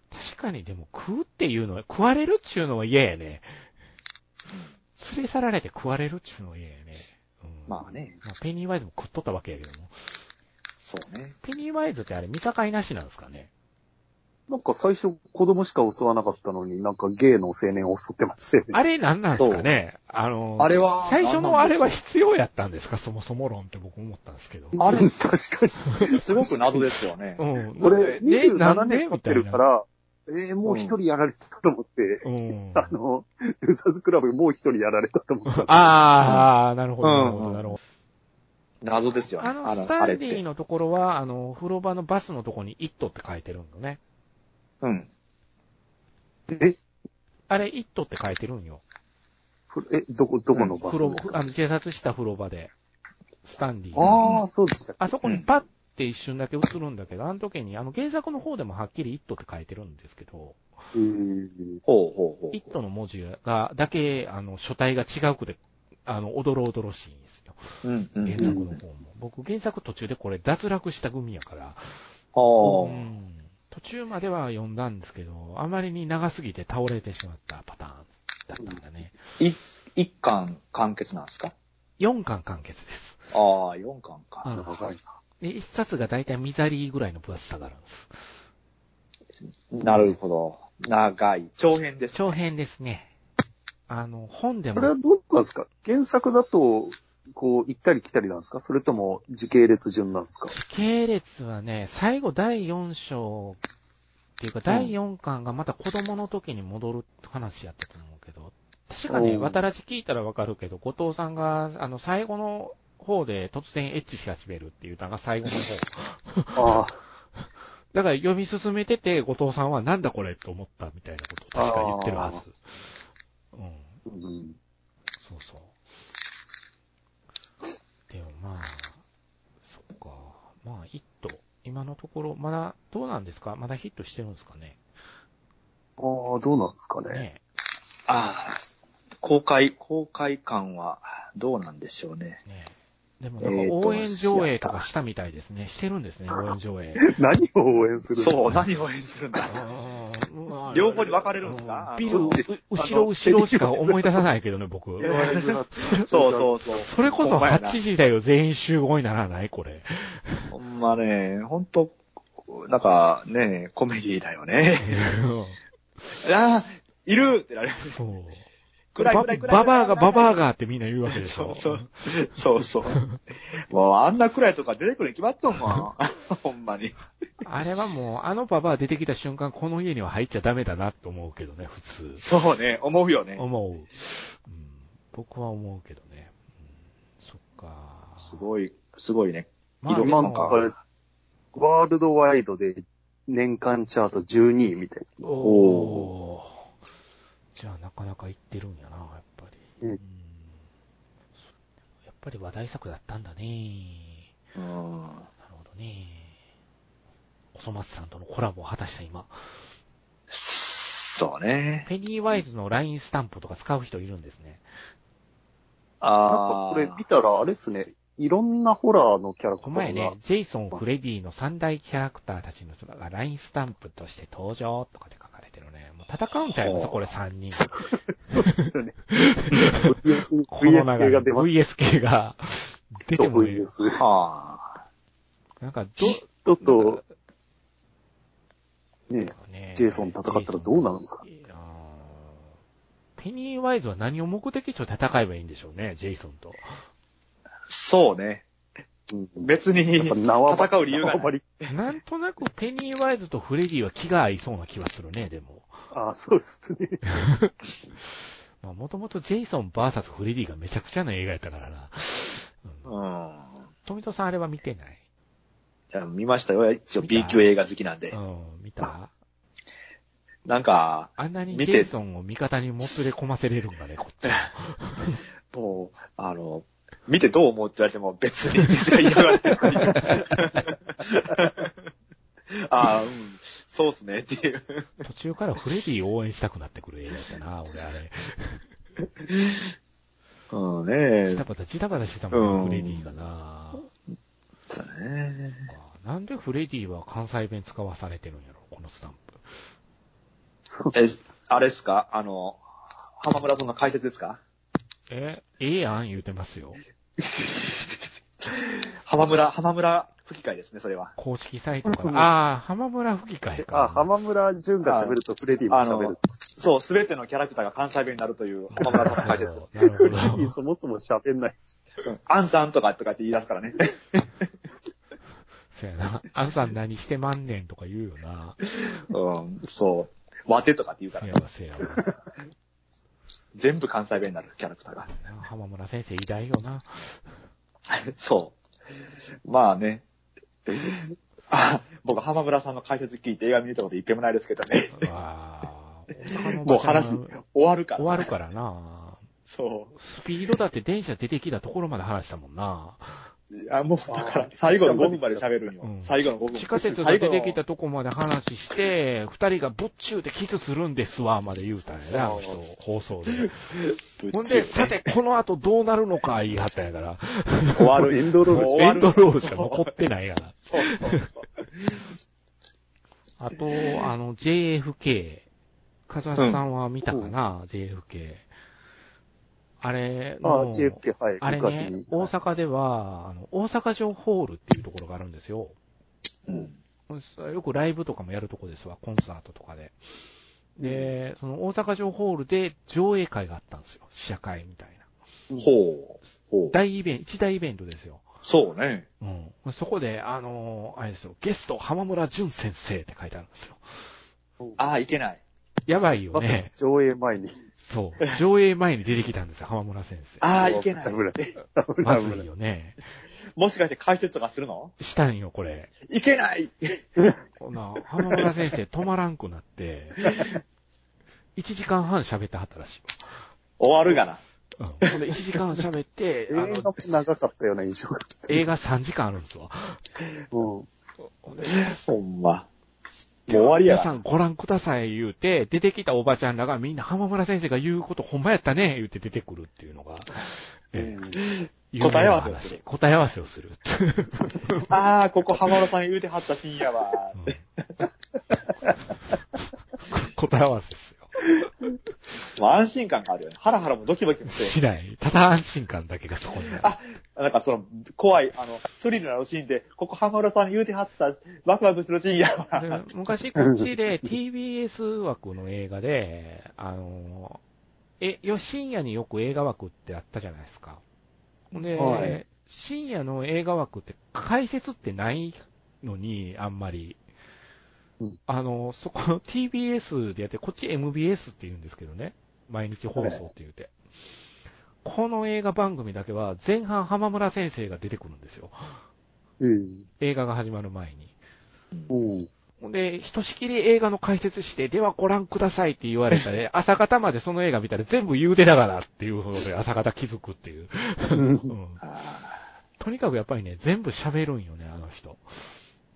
確かにでも食うっていうのは、食われるっちゅうのは嫌やね。連れ去られて食われるっちゅうのは嫌やね。うん、まあね、まあペニーワイズも食っとったわけやけども。そうね。ペニーワイズってあれ見境なしなんですかねなんか最初子供しか襲わなかったのになんかゲイの青年を襲ってましたよね。あれなんなんですかね？あの、あれは最初のあれは必要やったんですか？そもそも論って僕思ったんですけど。あれ 確かに。すごく謎ですよね。うん。俺、で27なんで？年経ってるか、ら、えー、もう一人やられたと思って、うん。あの、ルザーズクラブもう一人やられたと思った。ああ、なるほど、うんなるほど、なるほ謎ですよど。ね。あの、スタンディのところは、あの、風呂場のバスのところにイットって書いてるんだね。うん。え、あれ、イットって書いてるんよ。ふえ、どこ、どこのバス風呂あの、自殺した風呂場で、スタンディああ、そうでしたあそこにパッて一瞬だけ映るんだけど、あの時に、あの原作の方でもはっきりイットって書いてるんですけど、えーほうほうほう。イットの文字が、だけ、あの、書体が違うくてあの、おどろおどろしいんですよ。うん、うん。原作の方も。僕、原作途中でこれ脱落した組やから、はうん途中までは読んだんですけど、あまりに長すぎて倒れてしまったパターンだったんだね。あ。い一巻完結なんですか？4巻完結です。ああ、四巻か。うん長いな。で、1冊がだいたいミザリーぐらいの分厚さがあるんです。なるほど。長い。長編です。長編ですね。あの、本でも、これはどうなんですか？原作だと、こう、行ったり来たりなんですか？それとも時系列順なんですか？時系列はね、最後第4章っていうか第4巻がまた子供の時に戻る話やったと思うけど、確かね、渡らじ聞いたらわかるけど、後藤さんが、あの、最後の方で突然エッチし始めるっていうのが最後の方。あだから読み進めてて、後藤さんはなんだこれって思ったみたいなことを確か言ってるはず。うん。あ、うん。そうそう。でもまあ、そっか。まあ、ヒット。今のところ、まだ、どうなんですか？まだヒットしてるんですかね？ああ、どうなんですかね？ねああ、公開、公開感はどうなんでしょうね。え。ねえ。でもなんか応援上映とかしたみたいですね。してるんですね、応援上映。何を応援するのそう、何を応援するんだ？うん両方に分かれるんですかビル、後ろ後ろしか思い出さないけどね、僕。そうそうそう。それこそほんまやな8時だよ、全員集合にならない？これ。まね、ほんと、なんかね、コメディだよね。ああ、いるってなる。そう。暗いバ暗い暗い。ババアがババアがってみんな言うわけでしょ。そうそう。そうそう。もうあんな暗いとか出てくるに決まっとんもん。ほんまに。あれはもう、あのババア出てきた瞬間、この家には入っちゃダメだなって思うけどね、普通。そうね、思うよね。思う。うん、僕は思うけどね。うん、そっか。すごい、すごいね。まあ、色今でものあれ、ワールドワイドで年間チャート12位みたいですね。おーじゃあ、なかなか言ってるんやな、やっぱり。うんやっぱり話題作だったんだね。うん。なるほどね。おそ松さんとのコラボを果たした今。そうね。ペニーワイズの LINE スタンプとか使う人いるんですね。なんああ。かこれ見たらあれですね、いろんなホラーのキャラクターが。前ね、ジェイソン、フレディの三大キャラクターたちの人が LINE スタンプとして登場とかで書かれてるね。もう戦うんちゃいますこれ3人。そうですよね。VS、この VS 系が出ます。VS 系が出てもいい。VS。はあ。なんか、ちょっと、ねど、ねジェイソン戦ったらどうなるんですか？ペニーワイズは何を目的と戦えばいいんでしょうね、ジェイソンと。そうね。うん別に戦う理由がななんとなくペニーワイズとフレディは気が合いそうな気はするね、でも。ああ、そうですね。まあ、もともとジェイソン VS フレディがめちゃくちゃな映画やったからな。うんうん。富戸さんあれは見てない？いや見ましたよ。一応 B 級映画好きなんでう。ん、見た？なんか、あんなにジェイソンを味方にもつれ込ませれるんだね、こっちは。もう、あの、見てどう思うって言われても別に嫌がってない。ああ、うん、そうっすねっていう。途中からフレディを応援したくなってくる映画やったな、俺あれ。うんねジタバタジタバタしてたもんフレディがな。そうね。なんでフレディは関西弁使わされてるんやろ、このスタンプ。え、あれっすか？あの、浜村さんの解説ですか？え、ええやん言うてますよ。浜村、浜村吹き替えですね、それは。公式サイトから。ああ、浜村吹き替えか。あ、浜村淳が喋るとフレディもあの喋る。、そう、すべてのキャラクターが関西弁になるという浜村さんの解説。フレディど。そもそも喋んないし。うんアンさんとかとかって言い出すからね。そうやな。あんさん何してまんねんとか言うよな。うん、そう。わてとかって言うからせや、わせやわ。全部関西弁になるキャラクターが。な浜村先生偉大よな。そう。まあね。あ、僕、浜村さんの解説聞いて映画見たこと一遍もないですけどね。もう話終わるから。終わるからな。そスピードだって電車出てきたところまで話したもんな。いや、もう、だから、最後の5分まで喋るんよ。うん最後の5分。地下鉄が出てきたとこまで話して、二人がぶっちゅうでキスするんですわ、まで言うたんやな、あの人、放送で。ほんで、さて、この後どうなるのか言い張ったんやから、終わる。エンドロール エンドロールしか残ってないから。そうそうそう。あと、あの、JFK。かざさんは見たかな、JFK。あれあの、JFK、はい。あれ昔ね、大阪では、あの、大阪城ホールっていうところがあるんですよ。うん。よくライブとかもやるとこですわ、コンサートとかで。で、その大阪城ホールで上映会があったんですよ。試写会みたいな。ほう。ほう。大イベント、一大イベントですよ。そうね。うん。そこで、あのあれですよ、ゲスト、浜村淳先生って書いてあるんですよ。ああ、いけない。やばいよね。上映前に。そう。上映前に出てきたんですよ、浜村先生。ああ、いけない。危ない。危まずい。よね。もしかして解説とかするの？したんよ、これ。いけないこんな、浜村先生止まらんくなって、1時間半喋ってはったらしい終わるがな。わ。うん。ほんで、1時間半喋って、あ の映画も、長かったような印象が。映画3時間あるんですわ。うん。ほんでほんま。もう終わりやが皆さんご覧ください言うて、出てきたおばちゃんらがみんな浜村先生が言うことほんまやったね言うて出てくるっていうのが、ええ答え合わせをする答え合わせをする。ああ、ここ浜田さん言うてはったシーンやわ。うん 答え合わせですよ。もう安心感があるよね。ハラハラもドキドキもせしない。ただ安心感だけがそこにある。あなんかその、怖い、あの、スリルなシーンで、ここ浜田さん言うてはった、ワクワクするシーンや昔こっちで TBS 枠の映画で、あの、え、よ、深夜によく映画枠ってあったじゃないですか。で、はい深夜の映画枠って解説ってないのに、あんまり。うんあの、そこ TBS でやって、こっち MBS って言うんですけどね。毎日放送って言うて。この映画番組だけは前半浜村先生が出てくるんですよ。うん。映画が始まる前に。うん。ほんで、ひとしきり映画の解説して、ではご覧くださいって言われたら、朝方までその映画見たら全部言うてだからっていうことで朝方気づくっていう。うんとにかくやっぱりね、全部喋るんよね、あの人。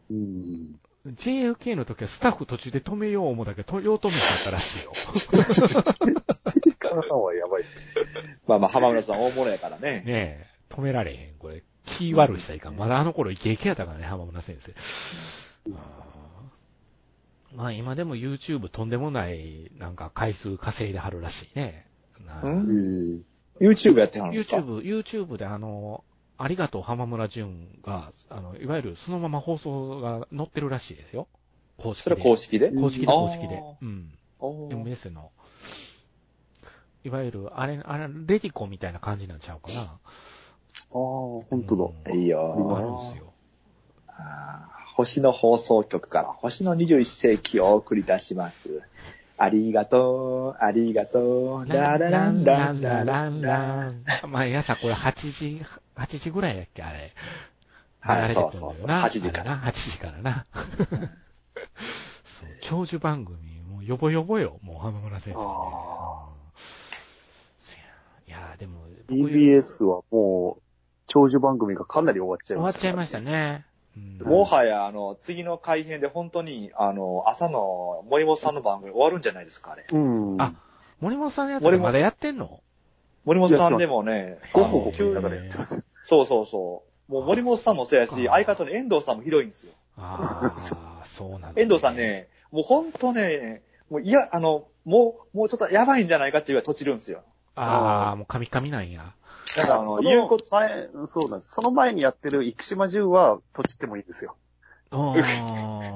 うん。JFK の時はスタッフ途中で止めよう思うだけど、よう止めちゃったらしいよ。はやばい。まあまあ、浜村さん大物やからね。ねえ、止められへん。これ、気悪したらいかん。まだあの頃イケイケやったからね、浜村先生。まあ今でも YouTube とんでもない、なんか回数稼いではるらしいね。なうんん。YouTube やってはるんですか？YouTube、YouTube であの、ありがとう浜村淳が、あの、いわゆるそのまま放送が載ってるらしいですよ。公式で。それ公式で？公式で、公式で。うん。MS の。いわゆる、あれ、あれ、レディコみたいな感じなんちゃうかな。ああ、本当だ。うんいいよありますよ。星の放送局から星の21世紀をお送り出します。ありがとう、ありがとう、ララランランラランラン。毎朝これ8時、8時ぐらいやっけ、あれ。はい流れてくるんだよなそうそうそう8時からあれな、8時からな。そう、長寿番組、もうヨボヨボよ、もう浜村先生いや、でも、僕 TBS はもう、長寿番組がかなり終わっちゃい終わました、っちゃいました。ね。うんもはや、あの、次の改編で本当に、あの、朝の森本さんの番組終わるんじゃないですか、あれ。うん。あ森本さんのやつってまだやってんの？森本さんでもね、ごほごほだからやってます。そうそうそう。もう森本さんもそうやし、相方の遠藤さんもひどいんですよ。ああ、そうなんだ、遠藤さん。ね、もう本当ね、もういや、あの、もう、もうちょっとやばいんじゃないかっていうぐらい閉じるんですよ。ああ、もうカミカミなんや。だからあの、そ言うこと、の前、そうなんです。その前にやってる生島中は、閉じてもいいんですよ。あ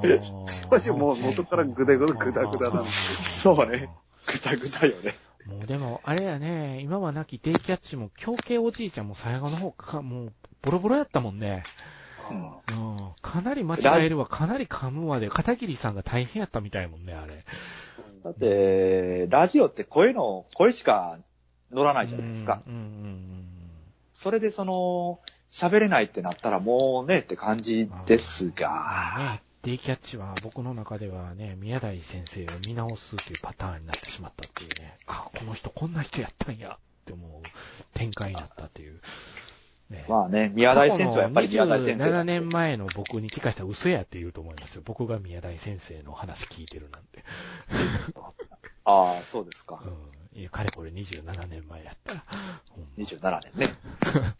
あ。しかしもう元からグダグダグダグダなんでそうね。ぐたぐたよね。もうでも、あれやね、今はなきデイキャッチも、狂犬おじいちゃんも最後の方か、もう、ボロボロやったもんね。うんうん。かなり間違えるわ、かなり噛むわで、片桐さんが大変やったみたいもんね、あれ。だって、ラジオって声の、声しか乗らないじゃないですか。うん。うんうんそれでその、喋れないってなったらもうねって感じですうん。まあが、ね、デイキャッチは僕の中ではね、宮台先生を見直すというパターンになってしまったっていうね、あ、この人こんな人やったんやって思う展開になったっていう。ねまあね、宮台先生はやっぱり宮台先生7だ。年前の僕に聞かしたら嘘やって言うと思いますよ。僕が宮台先生の話聞いてるなんて。ああ、そうですか。うん。いや、かれこれ27年前やったら。ほんま27年ね。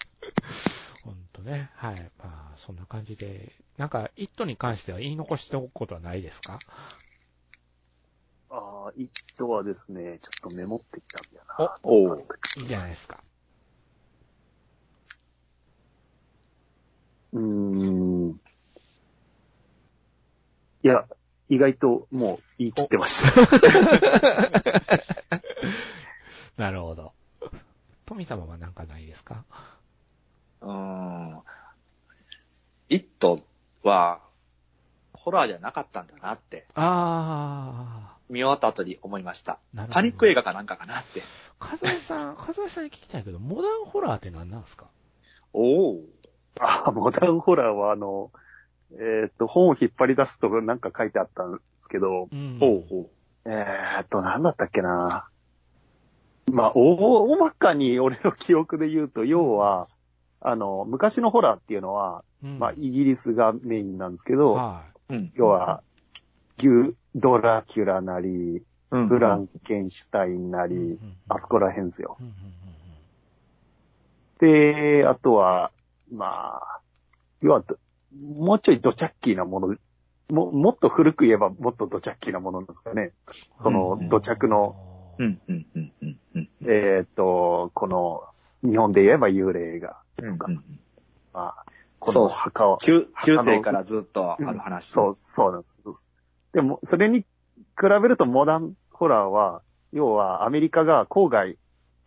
ほんとね。はい。まあ、そんな感じで。なんか、イットに関しては言い残しておくことはないですか？ああ、イットはですね、ちょっとメモってきたんだよな。おおういいじゃないですか。うーん。いや、意外ともう言い切ってました。なるほど。富様はなんかないですか？うーん。イットは、ホラーじゃなかったんだなって、あ見終わった後に思いました。ー。なるほど。パニック映画かなんかかなって。かずえさん、かずえさんに聞きたいけど、モダンホラーって何なんですか？おお。ああ、モダンホラーはあの、えーっと、本を引っ張り出すとなんか書いてあったんですけど、うん。ほうほえーっと、なんだったっけな。まあ、大大まかに俺の記憶で言うと、要は、あの、昔のホラーっていうのは、うんまあ、イギリスがメインなんですけど、はう。うん。要は、ギュドラキュラなり、うん、フランケンシュタインなり、い。うんうんあそこら辺ですよ。うんうんで、あとは、まあ、要はど、もうちょいドチャッキーなもの、も、もっと古く言えばもっとドチャッキーなものなんですかね。そのうん、土着の、うん、うん、うん、うん、うん。えーっと、この、日本で言えば幽霊が、うんうんまあ、この墓を、中、中世からずっとある話。そう、そうなんです。でも、それに比べるとモダンホラーは、要はアメリカが郊外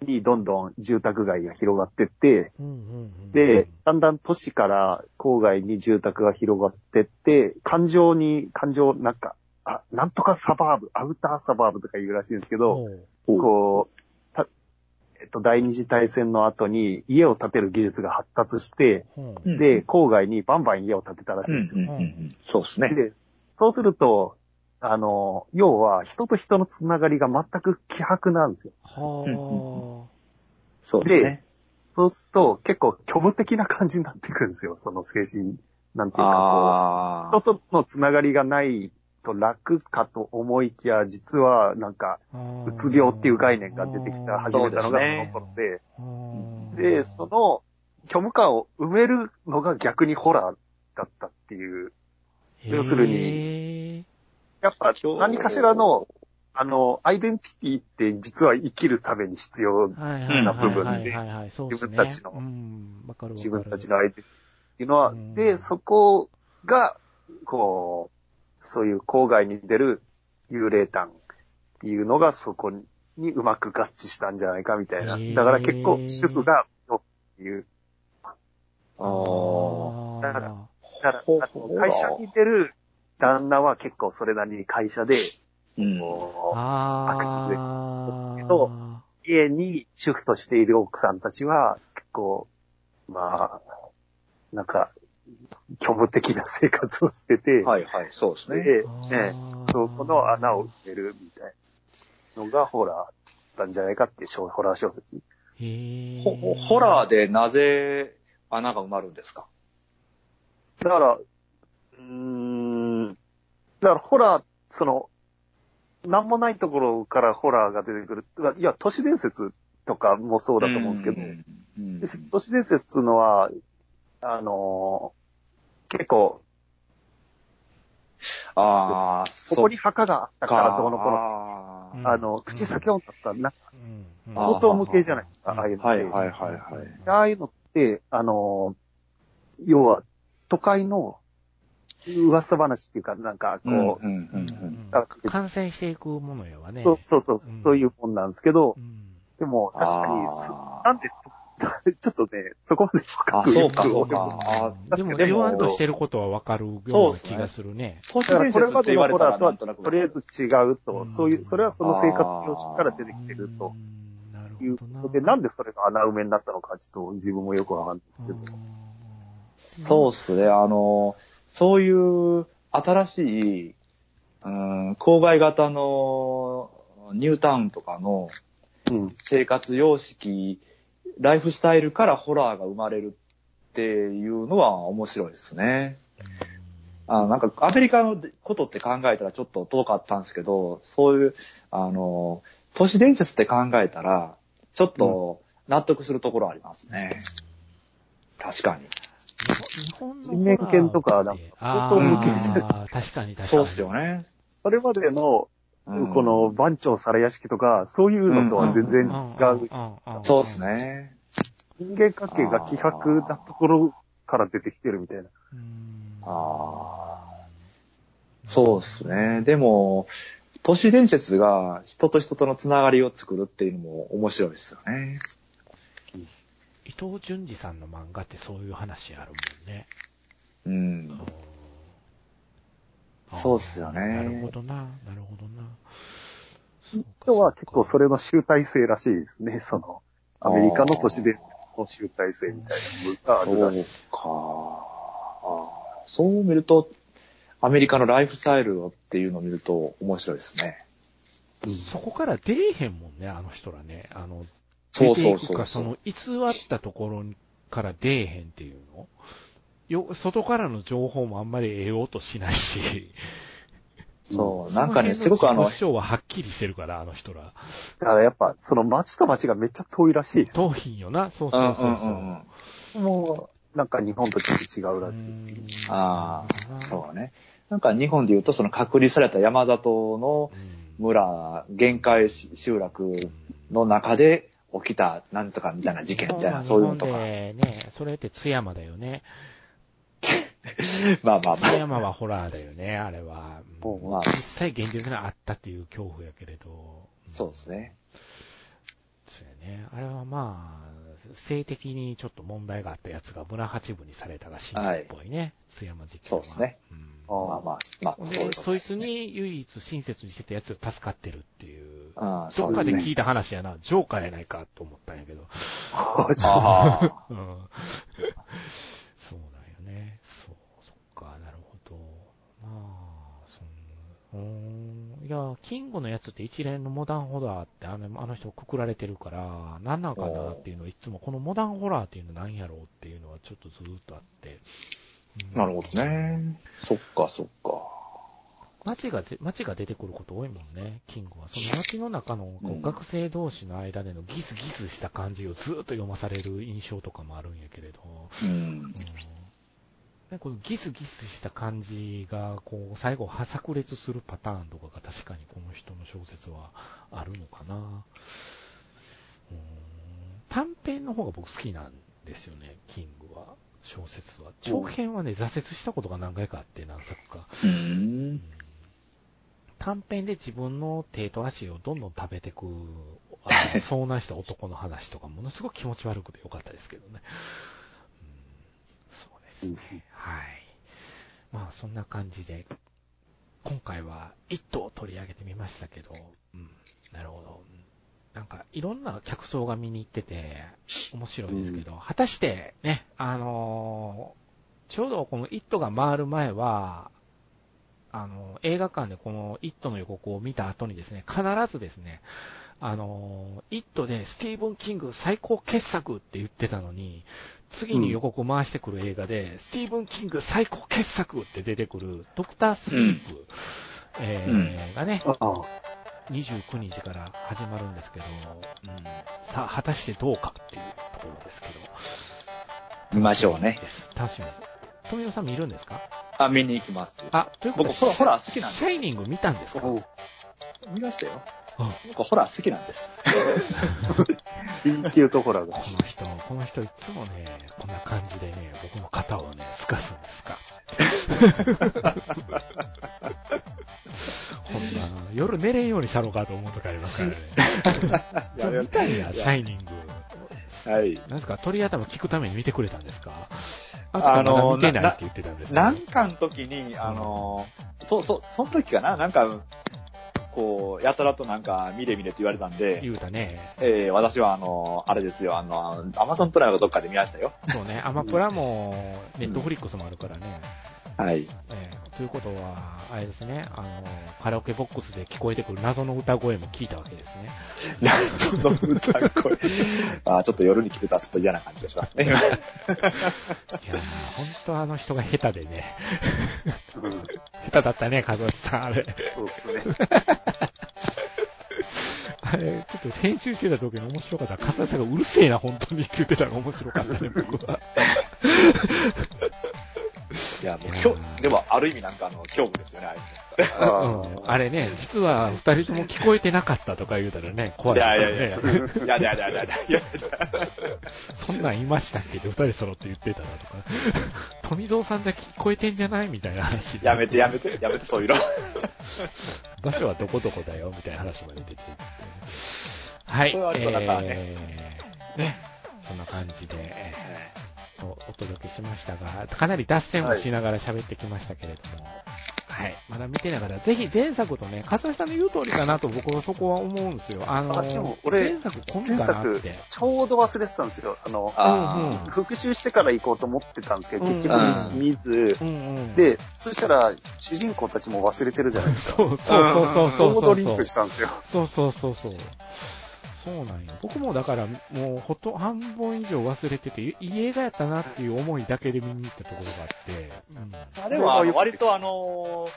にどんどん住宅街が広がってって、うんうんうんで、だんだん都市から郊外に住宅が広がってって、環状に、環状、なんか、あ、なんとかサバーブ、アウターサバーブとか言うらしいんですけど、こう、たえっと、第二次大戦の後に家を建てる技術が発達して、うんうんで、郊外にバンバン家を建てたらしいうんん、ですよ。うん、うん。そうですね。で、そうすると、あの、要は人と人のつながりが全く希薄なんですよ。はそうですね。そうすると結構虚無的な感じになってくるんですよ。その精神、なんていうかあこう、人とのつながりがないと楽かと思いきや、実はなんか、あ。うつ病っていう概念が出てきた、始めたのがその頃で、で、その虚無感を埋めるのが逆にホラーだったっていう。要するにに、やっぱ何かしらの、あの、アイデンティティって実は生きるために必要、な部分で。自分たちの。自分たちのアイデンティティっていうのは、うんで、そこが、こう、そういう郊外に出る幽霊譚っていうのがそこにうまく合致したんじゃないかみたいな。だから結構主婦が、っていう。ああだからだから会社に出る旦那は結構それなりに会社で、うん。こうあー。けど家に主婦としている奥さんたちは、結構、まあ、なんか、虚無的な生活をしてて、はいはい、そうですね。で、ね、そこの穴を埋めるみたいなのがホラーだったんじゃないかっていう小ホラー小説。へーほホラーでなぜ穴が埋まるんですか？だから、うーん、だからホラー、その、なんもないところからホラーが出てくる。いや、都市伝説とかもそうだと思うんですけど、うんうんで都市伝説っていうのは、あのー結構、ああ、ここに墓があったからどうのこうの、あの、口先音だったら、なうんうん。あ相当無形じゃないですか、うん。ああいうのって。はいはいはいはい。ああいうのって、あのー要は、都会の噂話っていうか、なんか、こう、うんうんううん。んうんあ感染していくものやわね。そうそうそう、うん。そういうもんなんですけどう、ん。でも、確かになんで、ちょっとね、そこまで深あ、くそうかよくそうか。あでも、でも言わんとしてることはわかるような気がするね。都市だから伝説ってこれまで言われたらのホラーとは、とりあえず違うと、うんそういう、それはその生活様式から出てきてるとうんなるいうほどな。ことで、なんでそれが穴埋めになったのか、ちょっと自分もよくわかんないけど。そうっすね。あの、そういう新しい、うん、郊外型のニュータウンとかのうん。生活様式、ライフスタイルからホラーが生まれるっていうのは面白いですね。あなんか、アメリカのことって考えたらちょっと遠かったんですけど、そういう、あの、都市伝説って考えたら、ちょっと納得するところありますね。確かに。日本の人間犬とかなんかあ相当向きじゃないあー確かに確かに。そうっすよね。それまでの、うんこの番長皿屋敷とか、そういうのとは全然違う。うそうっす。ね。人間関係が希薄なところから出てきてるみたいな。うんああ。そうっすね。でも、都市伝説が人と人とのつながりを作るっていうのも面白いですよね。伊藤淳二さんの漫画ってそういう話あるもんね。うん。そうっすよねなるほどな、なるほどな。そうか人は結構そうそれの集大成らしいですね。その、アメリカの都市伝説の集大成みたいなのがあそうるらしい。か。あーそう見ると、アメリカのライフスタイルっていうのを見ると面白いですね。かそこから出えへんもんね、あの人らね。あの、そうそう出ていくか、そうそう。その、偽ったところから出えへんっていうのよ、外からの情報もあんまり得ようとしないし。そう、なんかね、すごくあのそ辺自己、主張ははっきりしてるから、あの人ら。だからやっぱ、その街と街がめっちゃ遠いらしい。遠いんよな、そううんそうそうそう。んんんもう、なんか日本とちょっと違うらしいああ、うそうね。なんか日本で言うと、その隔離された山里のん村、限界集落の中で起きたなんとかみたいな事件みたいな、そういうのとか。ね、それって津山だよね。まあまあま津山はホラーだよね、あれは。おまあ実際現実にあったっていう恐怖やけれど。そうですね。そうやね。あれはまあ、性的にちょっと問題があったやつが村八分にされたが真実っぽいね。津山事件は。そうですね。うんあまあまあ、まあ、で、ことそいつに唯一親切にしてたやつが助かってるっていう。ああ、どそうでね。っかです聞いた話やな、ジョーカーやないかと思ったんやけど。ああ、うんそうだよね。そう、そっか、なるほど。まあ、そんうーん。いや、キングのやつって一連のモダンホラーってあのあの人くくられてるから、何なんかなっていうのをいつもこのモダンホラーっていうの何やろうっていうのはちょっとずーっとあって。うんなるほど。ね。そっか、そっか。街がぜ、街が出てくること多いもんね、キングは。その街の中のこう学生同士の間でのギスギスした感じをずーっと読まされる印象とかもあるんやけれど。うんう。んでこのギスギスした感じが、こう、最後、は炸裂するパターンとかが確かにこの人の小説はあるのかな。うん短編の方が僕好きなんですよね、キングは。小説は。長編はね、挫折したことが何回かあって、何作か。短編で自分の手と足をどんどん食べてく、遭難した男の話とか、ものすごく気持ち悪くてよかったですけどね。ですね。はい。まあ、そんな感じで、今回は一頭取り上げてみましたけど、うん、なるほど。うんなんか、いろんな客層が見に行ってて、面白いですけど、果たして、ね、あのーちょうどこのイットが回る前は、あの、映画館でこのイットの予告を見た後にですね、必ずですね、あの、イットでスティーブン・キング最高傑作って言ってたのに、次に予告を回してくる映画で、スティーブン・キング最高傑作って出てくる、ドクター・スリープ、えーがね、ああ29日から始まるんですけど、うん、さあ、果たしてどうかっていうところですけど。見ましょうね。楽しみです。富野さん見るんですか？あ、見に行きます。あ、ということで、僕ホラー好きなんでシャイニング見たんですか？見ましたよ。あ僕ホラー好きなんです。B 級とホラーがこ。の人、この人いつもね、こんな感じでね、僕の肩をね、すかすんですか。ほんま、夜寝れんようにしたろうかと思う時ありますからね。いや見たいやシャイニング。はい。なんですか、鳥頭聞くために見てくれたんですか？あのあの、見てないって言ってたんですけどなんかの時に、あのー、そうそう、その時かな？なんか、こう、やたらとなんか、見れ見れって言われたんで、言うたね。えー、私はあのー、あれですよ、あの、アマゾンプライムかどっかで見ましたよ。そうね、アマプラも、ネットフリックスもあるからね。はい。えーということは、あれですね、あの、カラオケボックスで聞こえてくる謎の歌声も聞いたわけですね。謎の歌声。あちょっと夜に聞くとはちょっと嫌な感じがしますね。いや本当あの人が下手でね。下手だったね、カズさん、あれ。そうですね。あれ、ちょっと編集してた時に面白かった。カズさんがうるせえな、本当にって言ってたのが面白かったね、僕は。いや、もう今日、でもある意味なんかあの、恐怖ですよね、あれ。うん、あれね、実は二人とも聞こえてなかったとか言うたらね、怖い、ね。いやいやいや、いやいやいやいやいやそんなんいましたっけ？二人揃って言ってたなとか。富蔵さんだけ聞こえてんじゃないみたいな話やめてやめて、やめて、そういうの。場所はどこどこだよ、みたいな話まで出てて。はい。それはありがたえー、ね。そんな感じで、えーお届けしましたが、かなり脱線をしながら喋ってきましたけれども、はい。まだ見てながら、ぜひ前作とね、勝橋さんの言う通りかなと僕はそこは思うんですよ。あの、あでも俺、前作今度かなって。ちょうど忘れてたんですよ。あの、あうん、復習してから行こうと思ってたんですけど、結局見ず、うんうん、で、そしたら主人公たちも忘れてるじゃないですか。そうそうそうそうそう。ちょうどリンクしたんですよ。そうそうそうそう。そうなんよ。僕もだからもうほと半分以上忘れてて、いい映画やったなっていう思いだけで見に行ったところがあって。うん、あでもあの割とあのー、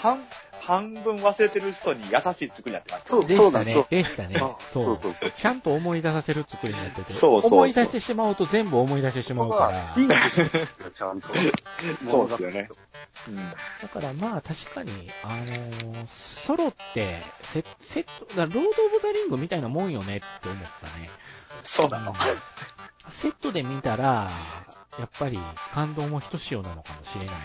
半、半分忘れてる人に優しい作りになってますそうでしたね。でしたね。そうそうそうちゃんと思い出させる作りになってて。そうそう思い出してしまうと全部思い出してしまうから。リンクしてちゃんと。そうですよね。うん、だからまあ確かに、あのー、ソロってセ、セット、ロード・オブ・ザ・リングみたいなもんよねって思ったね。そうなの、うん、セットで見たら、やっぱり感動もひとしおなのかもしれないなっ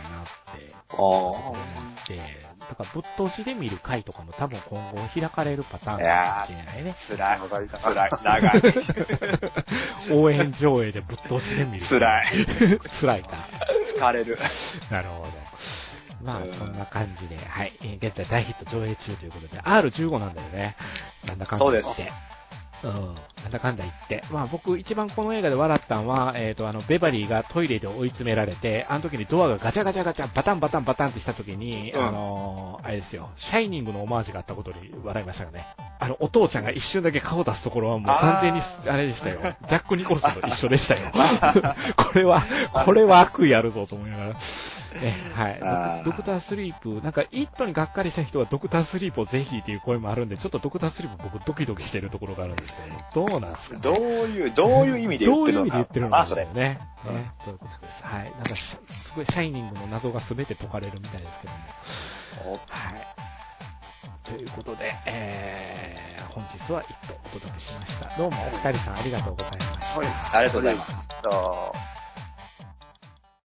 て、思って、だからぶっ通しで見る回とかも多分今後開かれるパターンかもしれないね。辛い。辛い。長い。応援上映でぶっ通しで見る。辛い。辛いか。疲れる。なるほど。まあ、そんな感じで、はい。現在大ヒット上映中ということで、R15 なんだよね。なんだかんだ。そうです。うん。なんだかんだ言って。まあ僕一番この映画で笑ったのは、えっ、ー、とあの、ベバリーがトイレで追い詰められて、あの時にドアがガチャガチャガチャ、バタンバタンバタンってした時に、うん、あのー、あれですよ、シャイニングのオマージュがあったことに笑いましたよね。あの、お父ちゃんが一瞬だけ顔出すところはもう完全に、あれでしたよ。ジャック・ニコルソンと一緒でしたよ。これは、これは悪意あるぞと思いながら。ね、はい。ドクタースリープ、なんか、イットにがっかりした人はドクタースリープをぜひっていう声もあるんで、ちょっとドクタースリープ僕ドキドキしてるところがあるんですけど、どうなんですか、ね、どういう、どういう意味で言ってるのどういう意味で言ってるんですかね。ね、そういうことです。はい。なんか、すごいシャイニングの謎が全て解かれるみたいですけども。はい。ということで、えー、本日は一トお届けしました。どうもお二人さんありがとうございました。はい、ありがとうございます。